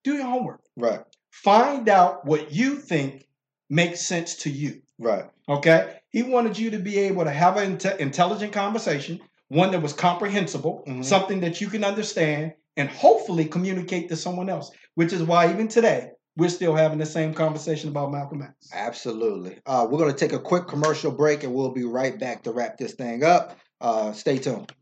do your homework, right, Find out what you think makes sense to you. Right. Okay. He wanted you to be able to have an inte- intelligent conversation, one that was comprehensible, Mhm. something that you can understand, and hopefully communicate to someone else. Which is why even today we're still having the same conversation about Malcolm X. Absolutely. Uh, we're going to take a quick commercial break and we'll be right back to wrap this thing up. Uh, stay tuned.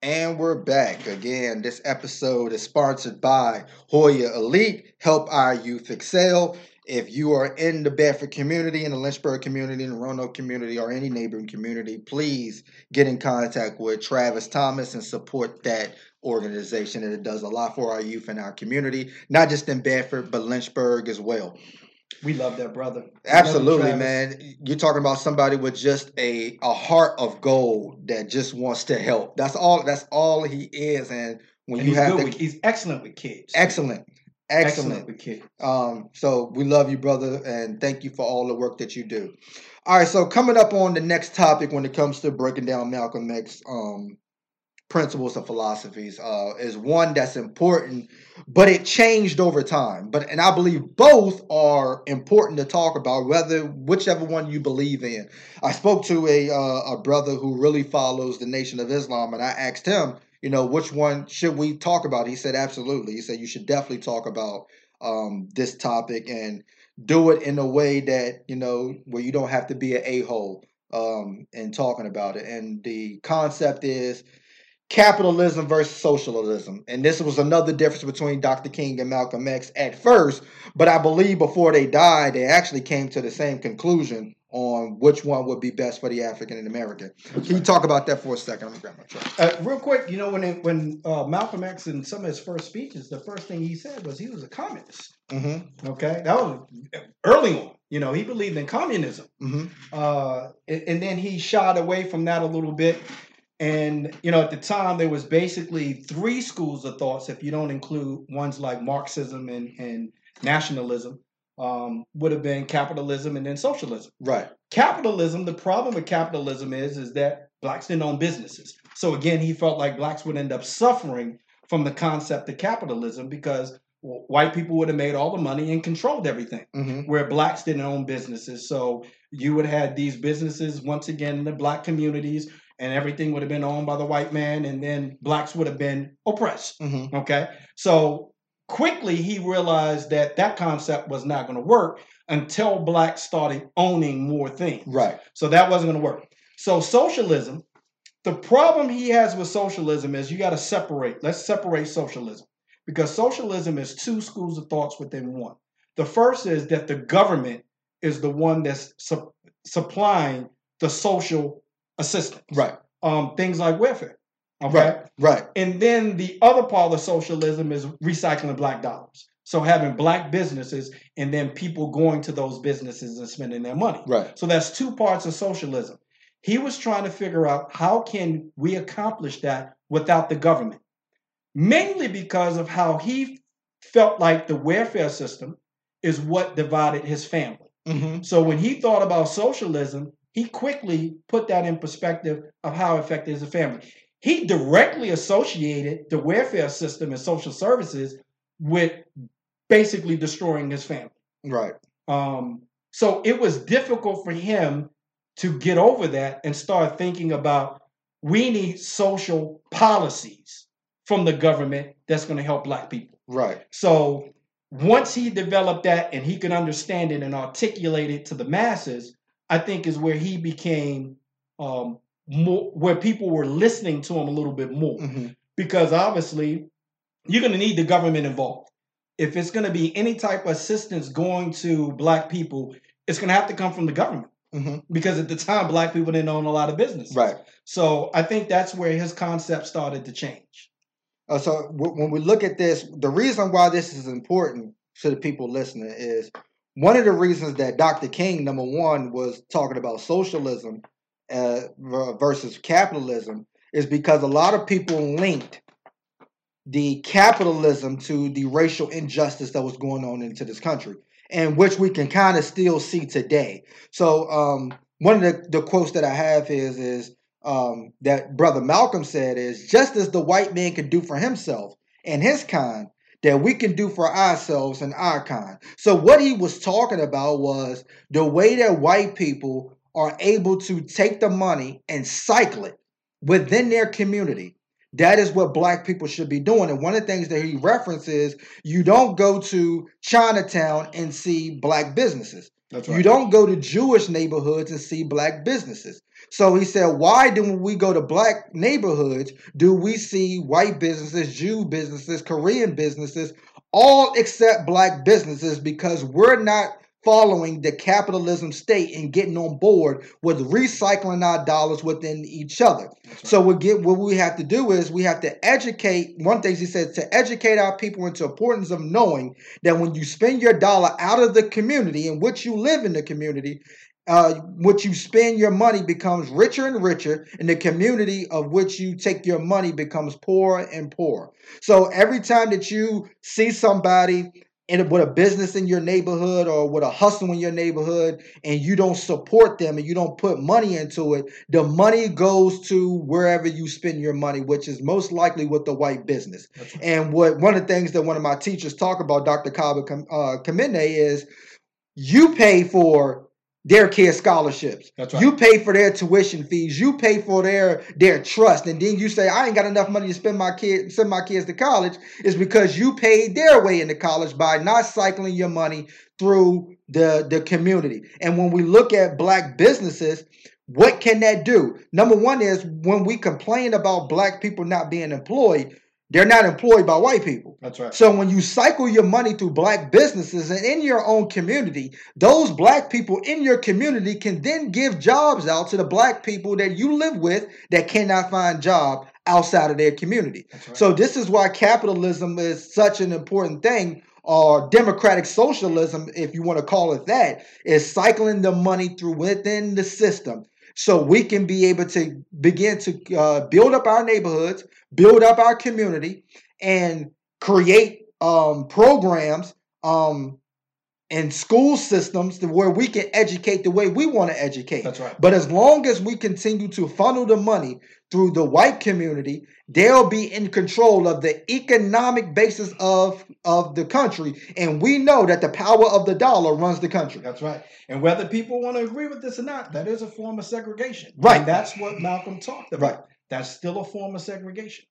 And we're back. Again, this episode is sponsored by Hoya Elite. Help our youth excel. If you are in the Bedford community, in the Lynchburg community, in the Roanoke community, or any neighboring community, please get in contact with Travis Thomas and support that organization. And it does a lot for our youth and our community, not just in Bedford, but Lynchburg as well. We love that brother. We Absolutely, man. You're talking about somebody with just a a heart of gold that just wants to help. That's all. That's all he is. And when And you he's have the with, he's excellent with kids. excellent, excellent. with kids. Um, so we love you, brother, and thank you for all the work that you do. All right, so coming up on the next topic when it comes to breaking down Malcolm X um, principles and philosophies uh, is one that's important, but it changed over time. But and I believe both are important to talk about, whether whichever one you believe in. I spoke to a uh, a brother who really follows the Nation of Islam, and I asked him, you know, which one should we talk about? He said, absolutely. He said you should definitely talk about um, this topic and do it in a way that you know where you don't have to be an a hole um, in talking about it. And the concept is capitalism versus socialism. And this was another difference between Dr. King and Malcolm X at first, but I believe before they died, they actually came to the same conclusion on which one would be best for the African American. Can you talk about that for a second? Let me grab my truck. Uh, real quick, you know, when it, when uh, Malcolm X in some of his first speeches, the first thing he said was he was a communist. Mm-hmm. Okay, that was early on. You know, he believed in communism, Mm-hmm. uh, and, and then he shied away from that a little bit. And you know, at the time, there was basically three schools of thoughts, if you don't include ones like Marxism and and nationalism. Um, would have been capitalism and then socialism. Right. capitalism the problem with capitalism is is that blacks didn't own businesses so again he felt like blacks would end up suffering from the concept of capitalism because white people would have made all the money and controlled everything Mm-hmm. where blacks didn't own businesses so you would have had these businesses once again in the black communities and everything would have been owned by the white man and then blacks would have been oppressed Mm-hmm. Okay. So quickly he realized that that concept was not going to work until blacks started owning more things. Right. So that wasn't going to work. So socialism, the problem he has with socialism is you got to separate. Let's separate socialism because socialism is two schools of thoughts within one. The first is that the government is the one that's su- supplying the social assistance, Right. um, things like welfare. Okay. Right. Right. And then the other part of socialism is recycling black dollars. So having black businesses and then people going to those businesses and spending their money. Right. So that's two parts of socialism. He was trying to figure out how can we accomplish that without the government. Mainly because of how he felt like the welfare system is what divided his family. Mm-hmm. So when he thought about socialism, he quickly put that in perspective of how affected his family. He directly associated the welfare system and social services with basically destroying his family. Right. Um, so it was difficult for him to get over that and start thinking about we need social policies from the government that's going to help black people. Right. So once he developed that and he could understand it and articulate it to the masses, I think is where he became um, more, where people were listening to him a little bit more. Mm-hmm. Because obviously, you're going to need the government involved. If it's going to be any type of assistance going to black people, it's going to have to come from the government. Mm-hmm. Because at the time, black people didn't own a lot of business. Right. So I think that's where his concept started to change. Uh, so w- when we look at this, the reason why this is important to the people listening is one of the reasons that Dr. King, number one, was talking about socialism uh, versus capitalism is because a lot of people linked the capitalism to the racial injustice that was going on into this country, and which we can kind of still see today. So um, one of the, the quotes that I have is is um, that brother Malcolm said is just as the white man could do for himself and his kind, that we can do for ourselves and our kind. So, what he was talking about was the way that white people are able to take the money and cycle it within their community. That is what black people should be doing. And one of the things that he references, you don't go to Chinatown and see black businesses. That's You don't go to Jewish neighborhoods and see black businesses. So he said, why do when we go to black neighborhoods do we see white businesses, Jew businesses, Korean businesses, all except black businesses because we're not following the capitalism state and getting on board with recycling our dollars within each other. Right. So we get what we have to do is we have to educate. One thing he says to educate our people into importance of knowing that when you spend your dollar out of the community in which you live in the community, uh, what you spend your money becomes richer and richer, and the community of which you take your money becomes poorer and poorer. So every time that you see somebody in with a business in your neighborhood or with a hustle in your neighborhood, and you don't support them and you don't put money into it, the money goes to wherever you spend your money, which is most likely with the white business. Right. And what one of the things that one of my teachers talk about, Dr. Kaba uh, Kamene, is you pay for their kids' scholarships. That's right. You pay for their tuition fees. You pay for their their trust, and then you say, "I ain't got enough money to spend my kid send my kids to college." Is because you paid their way into college by not cycling your money through the the community. And when we look at black businesses, what can that do? Number one is when we complain about black people not being employed, they're not employed by white people. That's right. So when you cycle your money through black businesses and in your own community, those black people in your community can then give jobs out to the black people that you live with that cannot find job outside of their community. That's right. So this is why capitalism is such an important thing or democratic socialism if you want to call it that is cycling the money through within the system so we can be able to begin to uh, build up our neighborhoods, build up our community, and create um, programs um, and school systems to where we can educate the way we want to educate. That's right. But as long as we continue to funnel the money through the white community, they'll be in control of the economic basis of of the country, and we know that the power of the dollar runs the country. That's right. And whether people want to agree with this or not, that is a form of segregation. Right. And that's what Malcolm talked about. Right. That's still a form of segregation.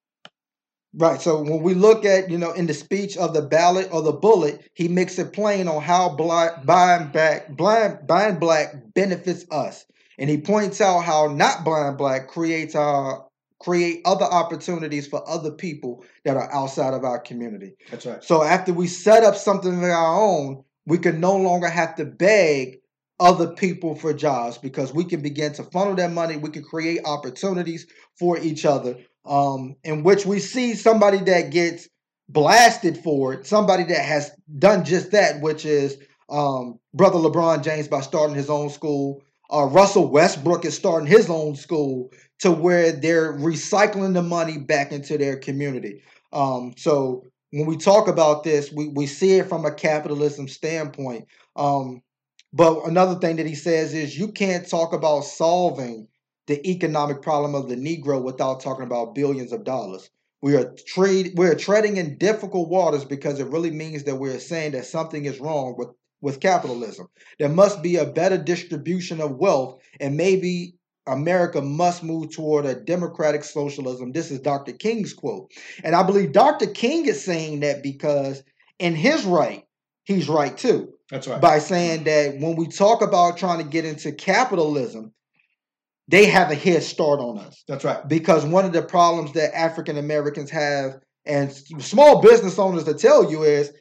Right. So when we look at, you know, in the speech of the ballot or the bullet, he makes it plain on how black buying back blind buying black benefits us. And he points out how not blind black creates our create other opportunities for other people that are outside of our community. That's right. So after we set up something of our own, we can no longer have to beg other people for jobs because we can begin to funnel that money. We can create opportunities for each other, um, in which we see somebody that gets blasted for it, somebody that has done just that, which is um, brother LeBron James by starting his own school. Uh, Russell Westbrook is starting his own school to where they're recycling the money back into their community. Um, so when we talk about this, we, we see it from a capitalism standpoint. Um, but another thing that he says is you can't talk about solving the economic problem of the Negro without talking about billions of dollars. We are trade we're treading in difficult waters because it really means that we're saying that something is wrong with, with capitalism. There must be a better distribution of wealth, and maybe America must move toward a democratic socialism. This is Dr. King's quote. And I believe Dr. King is saying that because in his right, he's right too That's right. by saying that when we talk about trying to get into capitalism, they have a head start on us. That's right. Because one of the problems that African Americans have, and small business owners to tell you, is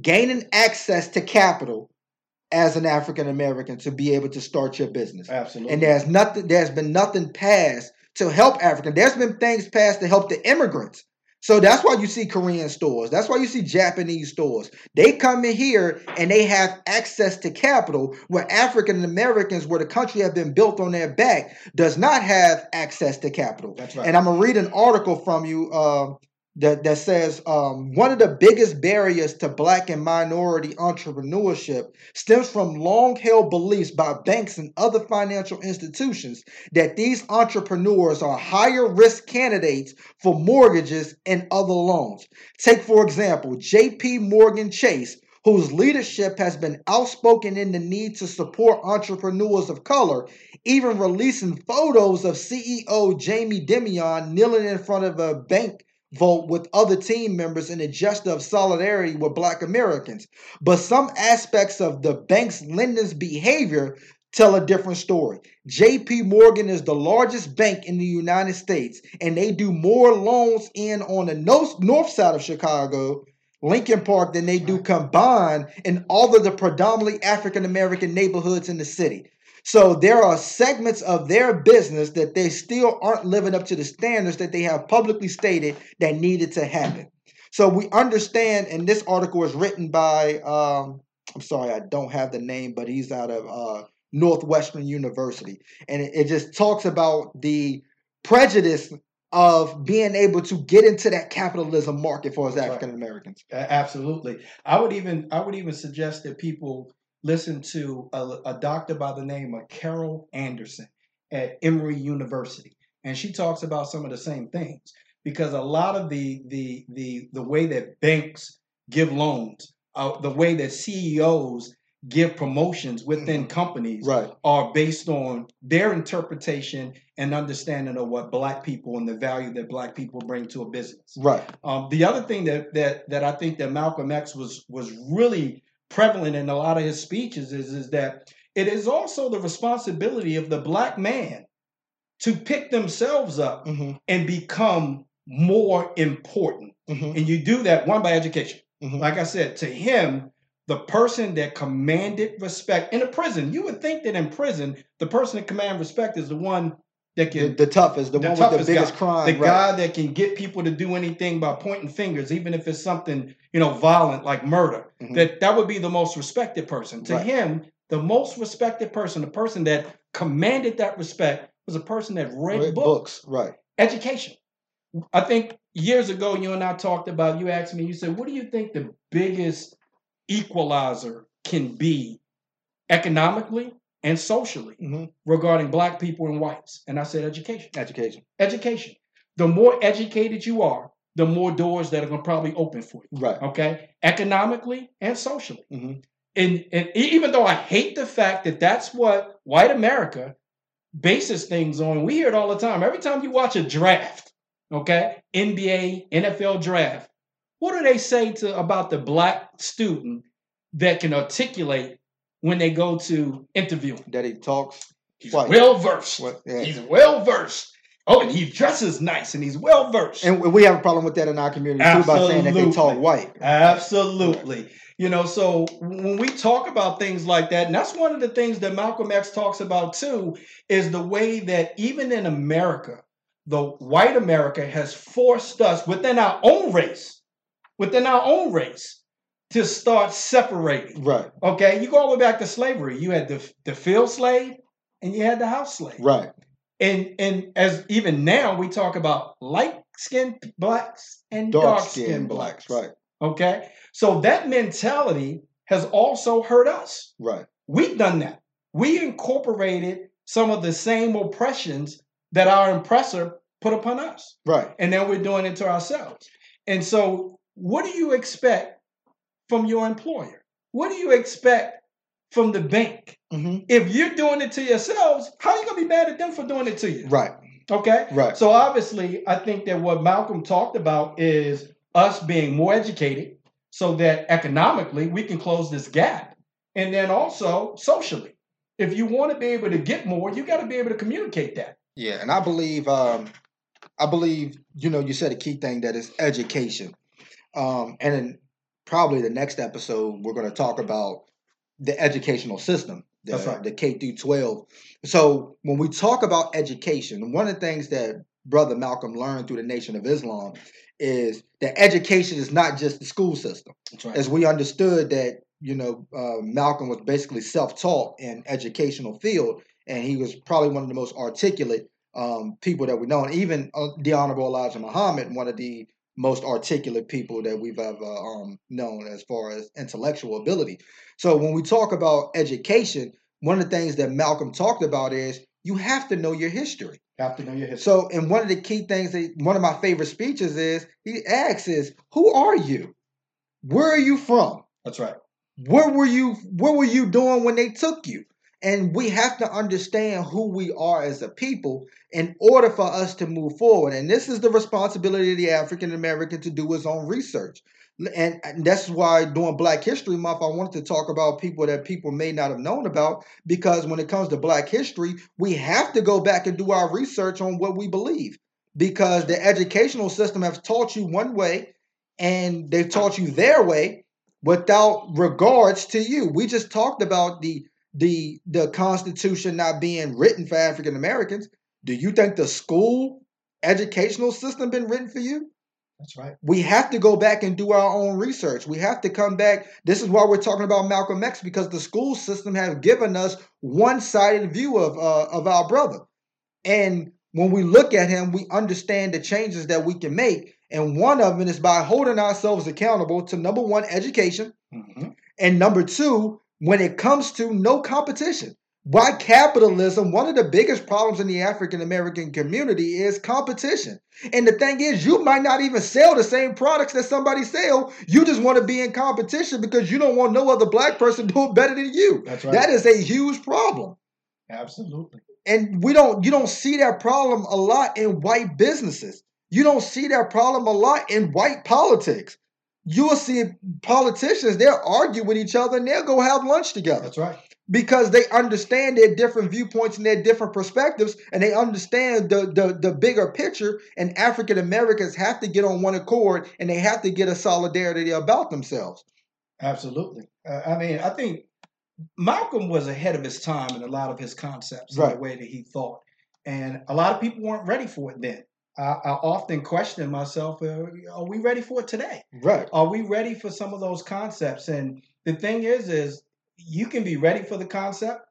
gaining access to capital as an African American to be able to start your business. Absolutely. And there's nothing, there's been nothing passed to help African. There's been things passed to help the immigrants. So that's why you see Korean stores. That's why you see Japanese stores. They come in here and they have access to capital where African Americans, where the country has been built on their back, does not have access to capital. That's right. And I'm gonna read an article from you. Uh, that, that says um, one of the biggest barriers to black and minority entrepreneurship stems from long held beliefs by banks and other financial institutions that these entrepreneurs are higher risk candidates for mortgages and other loans. Take, for example, JP Morgan Chase, whose leadership has been outspoken in the need to support entrepreneurs of color, even releasing photos of CEO Jamie Dimon kneeling in front of a bank vote with other team members in a gesture of solidarity with black Americans. But some aspects of the bank's lenders' behavior tell a different story. JP Morgan is the largest bank in the United States, and they do more loans in on the north, north side of Chicago, Lincoln Park, than they do combined in all of the predominantly African American neighborhoods in the city. So there are segments of their business that they still aren't living up to the standards that they have publicly stated that needed to happen. So we understand, and this article was written by, um, I'm sorry, I don't have the name, but he's out of uh, Northwestern University. And it, it just talks about the prejudice of being able to get into that capitalism market for us African Americans. A- Absolutely. I would even I would even suggest that people listen to a, a doctor by the name of Carol Anderson at Emory University, and she talks about some of the same things because a lot of the the the the way that banks give loans, uh, the way that CEOs give promotions within companies Right. are based on their interpretation and understanding of what black people and the value that black people bring to a business. Right. Um, the other thing that that that I think that Malcolm X was was really prevalent in a lot of his speeches is is that it is also the responsibility of the black man to pick themselves up hmm and become more important. hmm And you do that one by education. Mhm. Like I said, to him, the person that commanded respect in a prison, you would think that in prison, the person that command respect is the one that The, can the toughest, the, the one with the biggest guy. crime. the right. guy that can get people to do anything by pointing fingers, even if it's something you know violent like murder. Mhm. That that would be the most respected person. To Right. him, the most respected person, the person that commanded that respect, was a person that read, Read books. Right. Education. I think years ago, you and I talked about. You asked me. You said, "What do you think the biggest equalizer can be, economically and socially, hmm regarding Black people and whites?" And I said, "Education." Education. education. The more educated you are, the more doors that are going to probably open for you. Right. Okay, economically and socially. Mhm. And and even though I hate the fact that that's what white America bases things on, we hear it all the time. Every time you watch a draft, okay, NBA, NFL draft, what do they say to about the black student that can articulate when they go to interview? That he talks. He's well versed. Yeah. He's well versed. Oh, and he dresses nice and he's well versed. And we have a problem with that in our community too by saying that they talk white. Absolutely. You know, so when we talk about things like that, and that's one of the things that Malcolm X talks about too, is the way that even in America, the white America has forced us within our own race, within our own race, to start separating. Right. Okay, you go all the way back to slavery. You had the the field slave and you had the house slave. Right. And and as even now we talk about light skinned blacks and Dark dark skinned skinned blacks. blacks. Right. Okay. So that mentality has also hurt us. Right. We've done that. We incorporated some of the same oppressions that our oppressor put upon us. Right. And now we're doing it to ourselves. And so what do you expect from your employer? What do you expect from the bank? hmm If you're doing it to yourselves, how are you gonna be mad at them for doing it to you? Right. Okay. Right. So obviously, I think that what Malcolm talked about is us being more educated so that economically we can close this gap. And then also socially. If you want to be able to get more, you got to be able to communicate that. Yeah, and I believe, um, I believe, you know, you said a key thing that is education, um, and then probably the next episode we're going to talk about the educational system, the, right. the K through twelve. So when we talk about education, one of the things that Brother Malcolm learned through the Nation of Islam is that education is not just the school system That's right. as we understood that you know uh, Malcolm was basically self-taught in educational field, and he was probably one of the most articulate um, people that we know. And even uh, the Honorable Elijah Muhammad, one of the most articulate people that we've ever um, known as far as intellectual ability. So when we talk about education, one of the things that Malcolm talked about is you have to know your history. Have to know your history. So, and one of the key things that one of my favorite speeches is he asks is, "Who are you? Where are you from? That's right. Where were you? What were you doing when they took you?" And we have to understand who we are as a people in order for us to move forward. And this is the responsibility of the African American to do his own research. And, that's why during Black History Month, I wanted to talk about people that people may not have known about. Because when it comes to Black history, we have to go back and do our research on what we believe. Because the educational system has taught you one way and they've taught you their way without regards to you. We just talked about the the the Constitution not being written for African Americans. Do you think the school educational system been written for you? That's right. We have to go back and do our own research. We have to come back. This is why we're talking about Malcolm X because the school system has given us one-sided view of uh, of our brother. And when we look at him, we understand the changes that we can make. And one of them is by holding ourselves accountable to number one, education, hmm and number two, when it comes to no competition. Why capitalism, one of the biggest problems in the African American community is competition. And the thing is, you might not even sell the same products that somebody sell. You just want to be in competition because you don't want no other black person doing better than you. That's right. That is a huge problem. Absolutely. And we don't you don't see that problem a lot in white businesses. You don't see that problem a lot in white politics. You will see politicians, they'll argue with each other and they'll go have lunch together That's right. because they understand their different viewpoints and their different perspectives and they understand the, the, the bigger picture and african americans have to get on one accord and they have to get a solidarity about themselves Absolutely. Uh, I mean, I think Malcolm was ahead of his time in a lot of his concepts, Right. the way that he thought, and a lot of people weren't ready for it then. I, I often question myself: uh, Are we ready for it today? right Are we ready for some of those concepts? And the thing is, is you can be ready for the concept,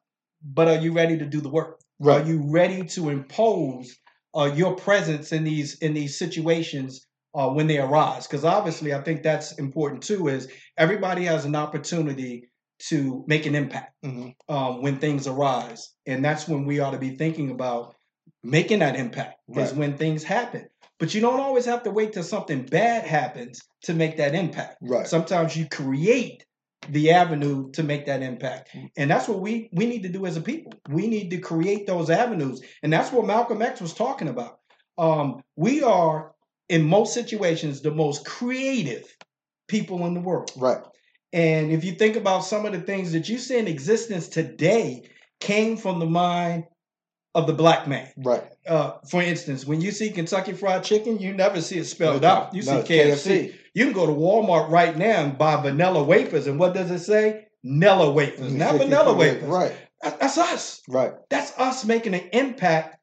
but are you ready to do the work? Right. Are you ready to impose uh, your presence in these in these situations uh, when they arise? Because obviously, I think that's important too. Is everybody has an opportunity to make an impact Mhm. um, when things arise, and that's when we ought to be thinking about making that impact. Is when things happen. But you don't always have to wait till something bad happens to make that impact. right Sometimes you create the avenue to make that impact. Mm. And that's what we we need to do as a people. We need to create those avenues. And that's what Malcolm X was talking about. Um, we are in most situations the most creative people in the world. right And if you think about some of the things that you see in existence today came from the mind of the black man. right Uh, for instance, when you see Kentucky Fried Chicken, you never see it spelled No, out. You no, see KFC. You can go to Walmart right now and buy vanilla wafers, and what does it say? Nella wafers, not vanilla wafers. right That's us. right That's us making an impact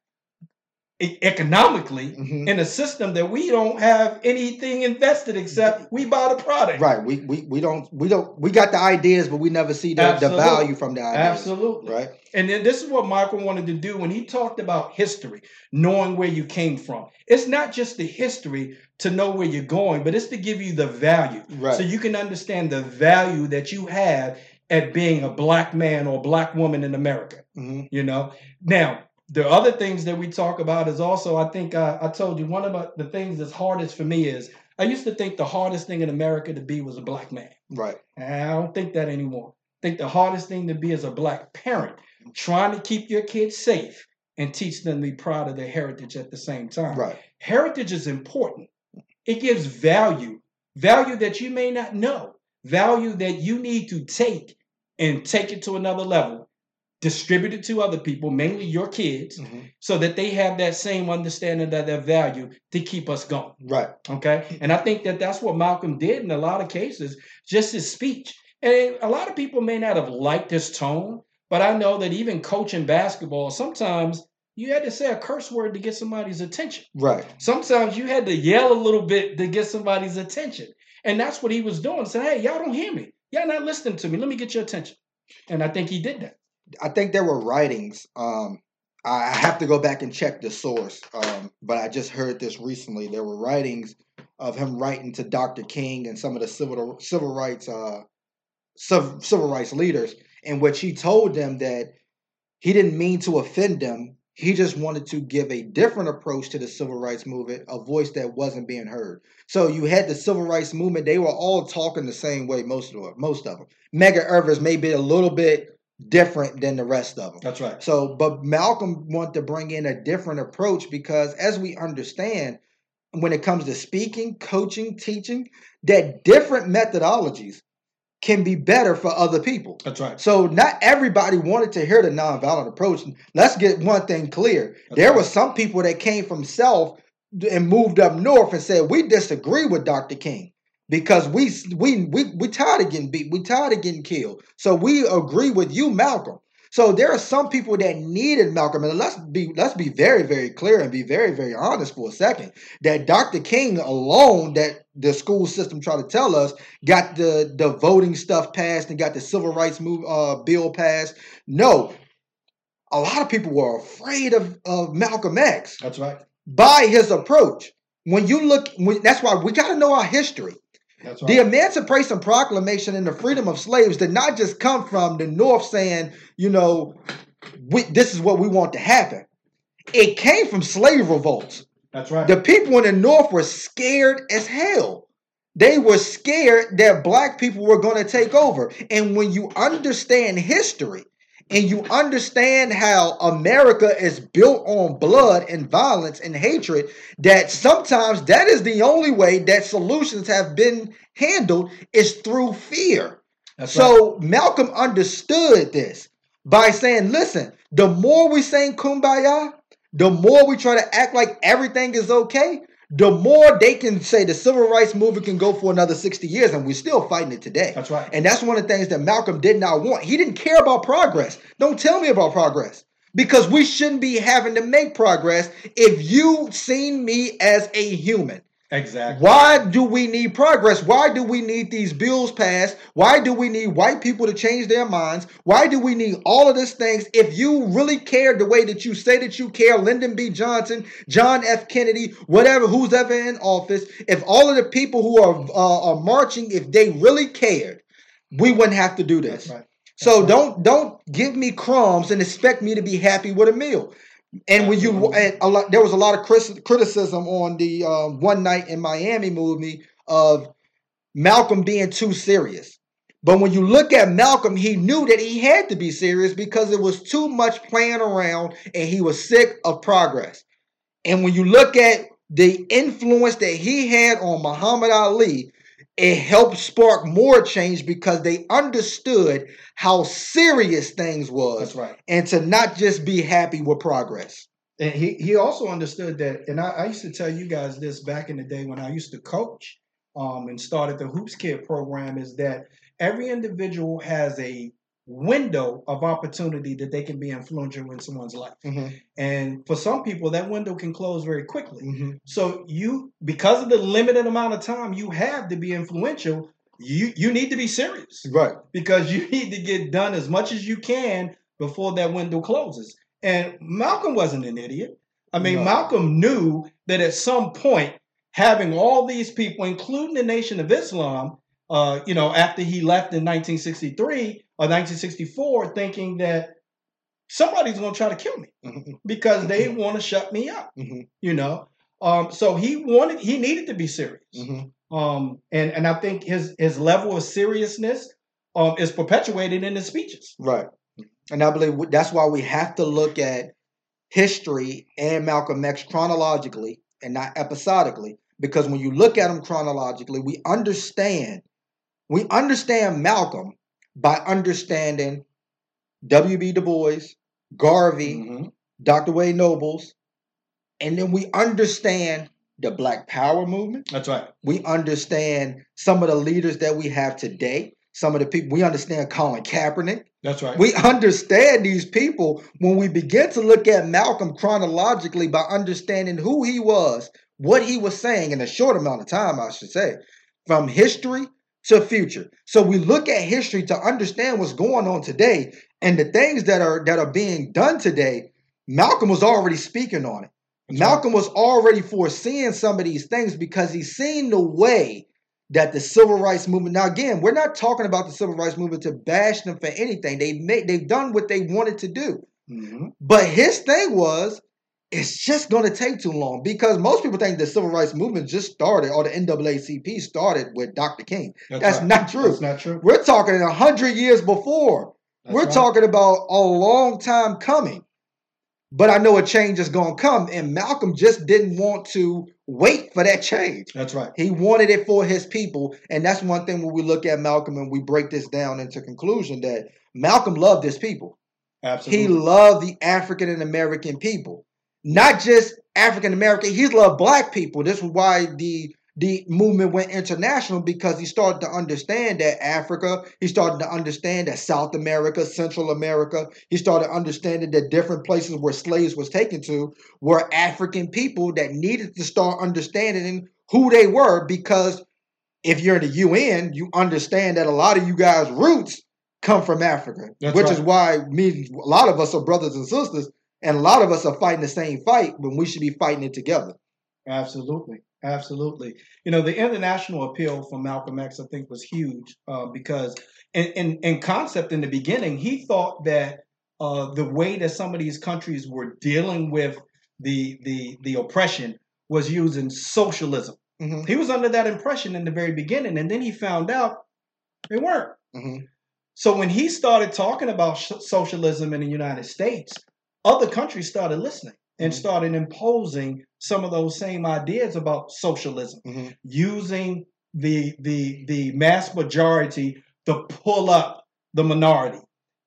economically Mhm. in a system that we don't have anything invested except we buy the product. right we, we we don't we don't we got the ideas but we never see the, the value from the ideas Absolutely. right And then this is what Michael wanted to do when he talked about history, knowing where you came from. It's not just the history to know where you're going, but it's to give you the value. right So you can understand the value that you have at being a black man or black woman in America. Mhm. You know, now the other things that we talk about is also, I think I, I told you one of the- things that's hardest for me is I used to think the hardest thing in America to be was a black man. right And I don't think that anymore. I think the hardest thing to be is a black parent, trying to keep your kids safe and teach them to be proud of their heritage at the same time. right Heritage is important. It gives value, value that you may not know, value that you need to take and take it to another level, distribute it to other people, mainly your kids, Mhm. so that they have that same understanding of their value to keep us going. right Okay. And I think that that's what Malcolm did in a lot of cases, just his speech. And a lot of people may not have liked his tone, but I know that even coaching basketball, sometimes you had to say a curse word to get somebody's attention. right Sometimes you had to yell a little bit to get somebody's attention. And that's what he was doing. Saying, hey, y'all don't hear me. Y'all not listening to me. Let me get your attention. And I think he did that. I think there were writings. Um, I have to go back and check the source, um, but I just heard this recently. There were writings of him writing to Dr. King and some of the civil civil rights uh, civil, rights leaders, in which he told them that he didn't mean to offend them. He just wanted to give a different approach to the civil rights movement, a voice that wasn't being heard. So you had the civil rights movement; they were all talking the same way. Most of them, most of them. Medgar Evers may be a little bit different than the rest of them. That's right. So, but Malcolm wanted to bring in a different approach because, as we understand, when it comes to speaking, coaching, teaching, that different methodologies can be better for other people. That's right. So not everybody wanted to hear the nonviolent approach. Let's get one thing clear. That's there right. were some people that came from South and moved up north and said, We disagree with Dr. King because we we we we tired of getting beat, we tired of getting killed. So we agree with you, Malcolm. So there are some people that needed Malcolm, and let's be let's be very very clear and be very very honest for a second. That Dr. King alone, that the school system tried to tell us, got the the voting stuff passed and got the civil rights move uh, bill passed. No, a lot of people were afraid of of Malcolm X That's right. by his approach. When you look, when, that's why we got to know our history. Right. The Emancipation Proclamation and the freedom of slaves did not just come from the North saying, you know, we, this is what we want to happen. It came from slave revolts. That's right. The people in the North were scared as hell. They were scared that black people were going to take over. And when you understand history and you understand how America is built on blood and violence and hatred, that sometimes that is the only way that solutions have been handled is through fear. That's right. So Malcolm understood this by saying, listen, the more we sing kumbaya, the more we try to act like everything is okay, the more they can say the civil rights movement can go for another 60 years, and we're still fighting it today. That's right. And that's one of the things that Malcolm did not want. He didn't care about progress. Don't tell me about progress. Because we shouldn't be having to make progress if you seen me as a human. Exactly. Why do we need progress? Why do we need these bills passed? Why do we need white people to change their minds? Why do we need all of these things? If you really cared the way that you say that you care, Lyndon B. Johnson, John F. Kennedy, whatever, who's ever in office, if all of the people who are uh, are marching, if they really cared, we wouldn't have to do this. Right. So don't don't give me crumbs and expect me to be happy with a meal. And when you and a lot, there was a lot of criticism on the um, one night in Miami movie of Malcolm being too serious. But when you look at Malcolm, he knew that he had to be serious because it was too much playing around, and he was sick of progress. And when you look at the influence that he had on Muhammad Ali, it helped spark more change because they understood how serious things was That's right. and to not just be happy with progress. And he, he also understood that, and I, I used to tell you guys this back in the day when I used to coach um, and started the Hoops Kid program, is that every individual has a window of opportunity that they can be influential in someone's life. And for some people, that window can close very quickly. Mm-hmm. So you, because of the limited amount of time you have to be influential, you you need to be serious Right. because you need to get done as much as you can before that window closes. And Malcolm wasn't an idiot. I mean, No. Malcolm knew that at some point, having all these people, including the Nation of Islam, uh, you know, after he left in 1963 or 1964, thinking that somebody's going to try to kill me Mhm. because they want to shut me up. Mhm. You know, um, so he wanted, he needed to be serious. Mhm. Um, and and I think his his level of seriousness um, is perpetuated in his speeches. Right. And I believe that's why we have to look at history and Malcolm X chronologically and not episodically. Because when you look at them chronologically, we understand we understand Malcolm by understanding W.B. Du Bois, Garvey, Mhm. Dr. Wade Nobles, and then we understand the Black Power movement. That's right. We understand some of the leaders that we have today. Some of the people we understand Colin Kaepernick. That's right. We understand these people when we begin to look at Malcolm chronologically by understanding who he was, what he was saying in a short amount of time, I should say, from history to future. So we look at history to understand what's going on today and the things that are that are being done today. Malcolm was already speaking on it. That's Malcolm was already foreseeing some of these things because he's seen the way that the civil rights movement. Now, again, we're not talking about the civil rights movement to bash them for anything. They made they've done what they wanted to do. Mhm. But his thing was, it's just going to take too long because most people think the civil rights movement just started, or the NAACP started with Dr. King. That's right. not true. That's not true. We're talking a hundred years before. That's We're right. talking about a long time coming. But I know a change is going to come, and Malcolm just didn't want to wait for that change. That's right. He wanted it for his people, and that's one thing when we look at Malcolm and we break this down into conclusion that Malcolm loved his people. Absolutely. He loved the African and American people, not just African American. He loved black people. This is why the the movement went international because he started to understand that Africa. He started to understand that South America, Central America. He started understanding that different places where slaves was taken to were African people that needed to start understanding who they were because if you're in the UN, you understand that a lot of you guys' roots come from Africa, That's which right. is why me, a lot of us are brothers and sisters, and a lot of us are fighting the same fight when we should be fighting it together. Absolutely. Absolutely. You know, the international appeal for Malcolm X, I think, was huge uh, because, in, in, in concept in the beginning, he thought that uh, the way that some of these countries were dealing with the, the, the oppression was using socialism. Mhm, He was under that impression in the very beginning, and then he found out they weren't. mhm. So when he started talking about sh- socialism in the United States, other countries started listening and Mhm. started imposing some of those same ideas about socialism, Mhm. using the the the mass majority to pull up the minority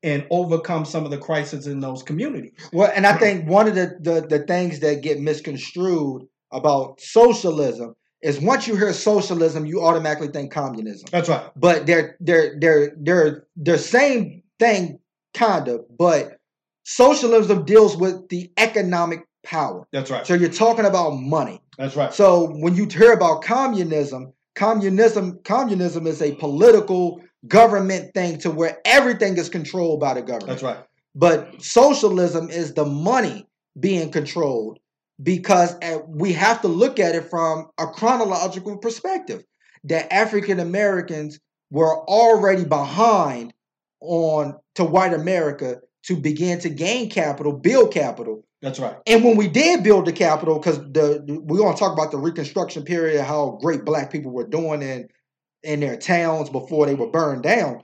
and overcome some of the crises in those communities. Well, and I think one of the, the the things that get misconstrued about socialism is once you hear socialism, you automatically think communism. That's right. but they're they're they're they're they're same thing kind of but socialism deals with the economic power That's right. so you're talking about money That's right. so when you hear about communism communism communism is a political government thing to where everything is controlled by the government That's right. but socialism is the money being controlled because uh, we have to look at it from a chronological perspective that African Americans were already behind on to white America to begin to gain capital, build capital. That's right. And when we did build the capital, because the we're gonna talk about the Reconstruction period, how great black people were doing in in their towns before they were burned down.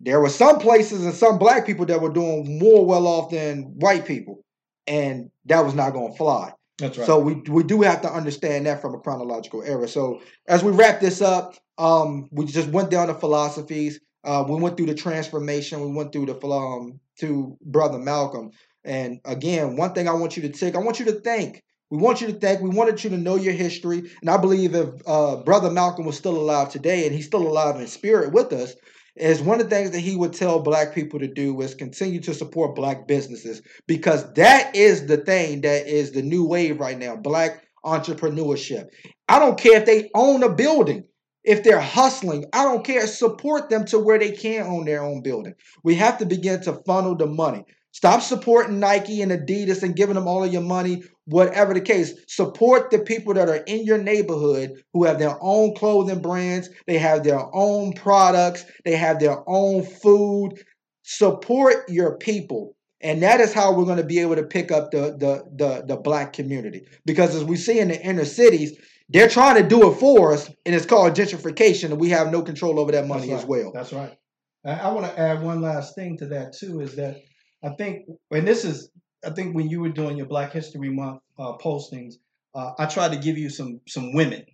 There were some places and some black people that were doing more well off than white people, and that was not gonna fly. That's right. So we we do have to understand that from a chronological era. So as we wrap this up, um, we just went down the philosophies. Uh, we went through the transformation. We went through the um to brother Malcolm. And again, one thing I want you to take, I want you to think. We want you to think. We wanted you to know your history. And I believe if uh, brother Malcolm was still alive today, and he's still alive in spirit with us, is one of the things that he would tell black people to do is continue to support black businesses because that is the thing that is the new wave right now black entrepreneurship i don't care if they own a building if they're hustling i don't care. Support them to where they can own their own building. We have to begin to funnel the money. Stop supporting nike and adidas and giving them all of your money whatever the case. Support the people that are in your neighborhood who have their own clothing brands. They have their own products. They have their own food. Support your people. And that is how we're going to be able to pick up the, the the the black community. Because as we see in the inner cities they're trying to do it for us and it's called gentrification and we have no control over that money That's as well That's right. I, I want to add one last thing to that too. Is that I think, and this is, I think when you were doing your Black History Month uh, postings, uh, I tried to give you some some women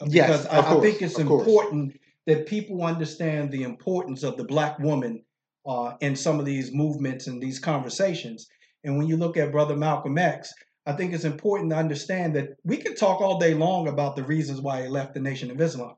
uh, Yes, because I, of I think it's of course. important that people understand the importance of the Black woman uh, in some of these movements and these conversations. And when you look at Brother Malcolm X, I think it's important to understand that we can talk all day long about the reasons why he left the Nation of Islam,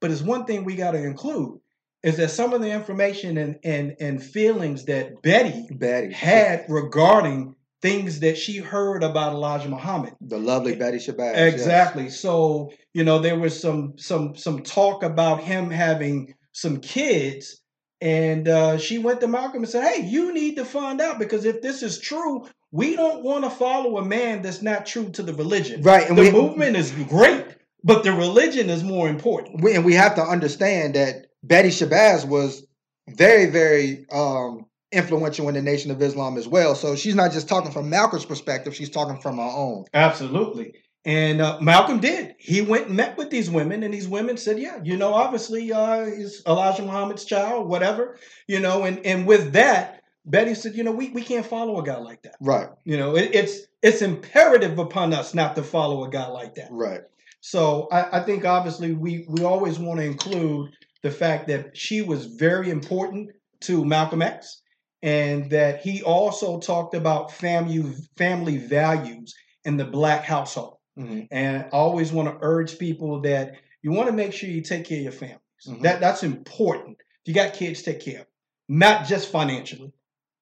but it's one thing we got to include is that some of the information and, and, and feelings that Betty Betty had regarding things that she heard about Elijah Muhammad. the lovely Betty Shabazz yes. Exactly. So, you know, there was some some some talk about him having some kids And uh, she went to Malcolm and said, Hey, you need to find out because if this is true, we don't want to follow a man that's not true to the religion. Right. And the we, movement is great, but the religion is more important. we and we have to understand that Betty Shabazz was very, very um, influential in the Nation of Islam as well. So she's not just talking from Malcolm's perspective; she's talking from her own. Absolutely. And uh, Malcolm did. He went and met with these women, and these women said, "Yeah, you know, obviously, uh, he's Elijah Muhammad's child, whatever, you know." And and with that, Betty said, "You know, we, we can't follow a guy like that. Right. You know, it, it's it's imperative upon us not to follow a guy like that." Right. So I, I think obviously we we always want to include the fact that she was very important to Malcolm X, and that he also talked about family family values in the black household. Hmm And I always want to urge people that you want to make sure you take care of your families. Mhm. That that's important. If you got kids, take care of them. Not just financially,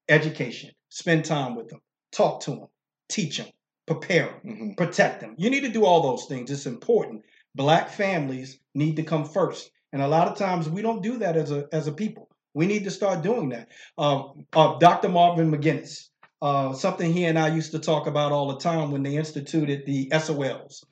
education. Spend time with them. Talk to them. Teach them. Prepare them. hmm Protect them. You need to do all those things. It's important. Black families need to come first, and a lot of times we don't do that as a as a people. We need to start doing that. Uh, uh, Dr. Marvin McGinnis, uh, something he and I used to talk about all the time when they instituted the SOLs.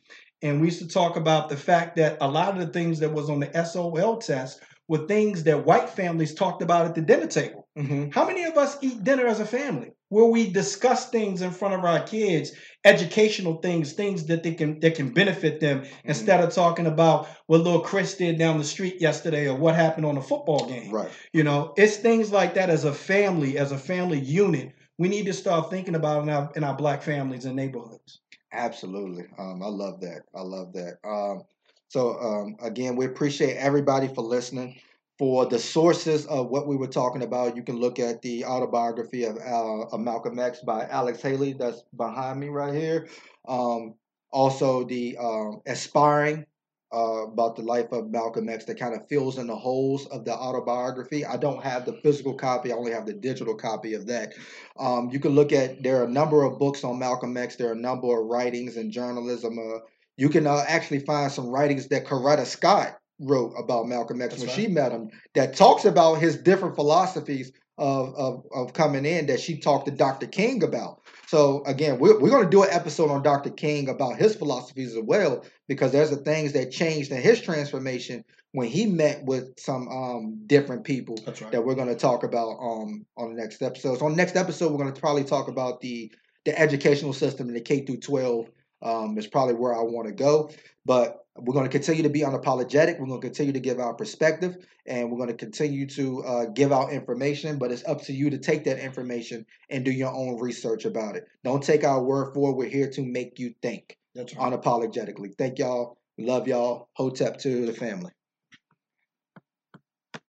And we used to talk about the fact that a lot of the things that was on the SOL test were things that white families talked about at the dinner table. hmm How many of us eat dinner as a family where we discuss things in front of our kids, educational things, things that they can that can benefit them, instead of talking about what little Chris did down the street yesterday or what happened on a football game. Right. You know, it's things like that as a family, as a family unit. We need to start thinking about in our in our black families and neighborhoods. Absolutely. Um, I love that. I love that. Um, so um, again, we appreciate everybody for listening. For the sources of what we were talking about, you can look at the autobiography of, uh, of Malcolm X by Alex Haley. That's behind me right here. Um, also, the um, aspiring uh, about the life of Malcolm X that kind of fills in the holes of the autobiography. I don't have the physical copy; I only have the digital copy of that. Um, you can look at there are a number of books on Malcolm X. There are a number of writings in journalism. Uh, you can uh, actually find some writings that Coretta Scott wrote about Malcolm X That's when right. she met him that talks about his different philosophies of, of, of coming in that she talked to Dr. King about. So again, we're, we're going to do an episode on Dr. King about his philosophies as well because there's the things that changed in his transformation when he met with some um, different people right. that we're going to talk about um, on the next episode. So on the next episode, we're going to probably talk about the the educational system in the K through 12 um, is probably where I want to go. But we're going to continue to be unapologetic. We're going to continue to give our perspective, and we're going to continue to uh, give out information. But it's up to you to take that information and do your own research about it. Don't take our word for it. We're here to make you think That's right. unapologetically. Thank y'all. Love y'all. Hotep to the family.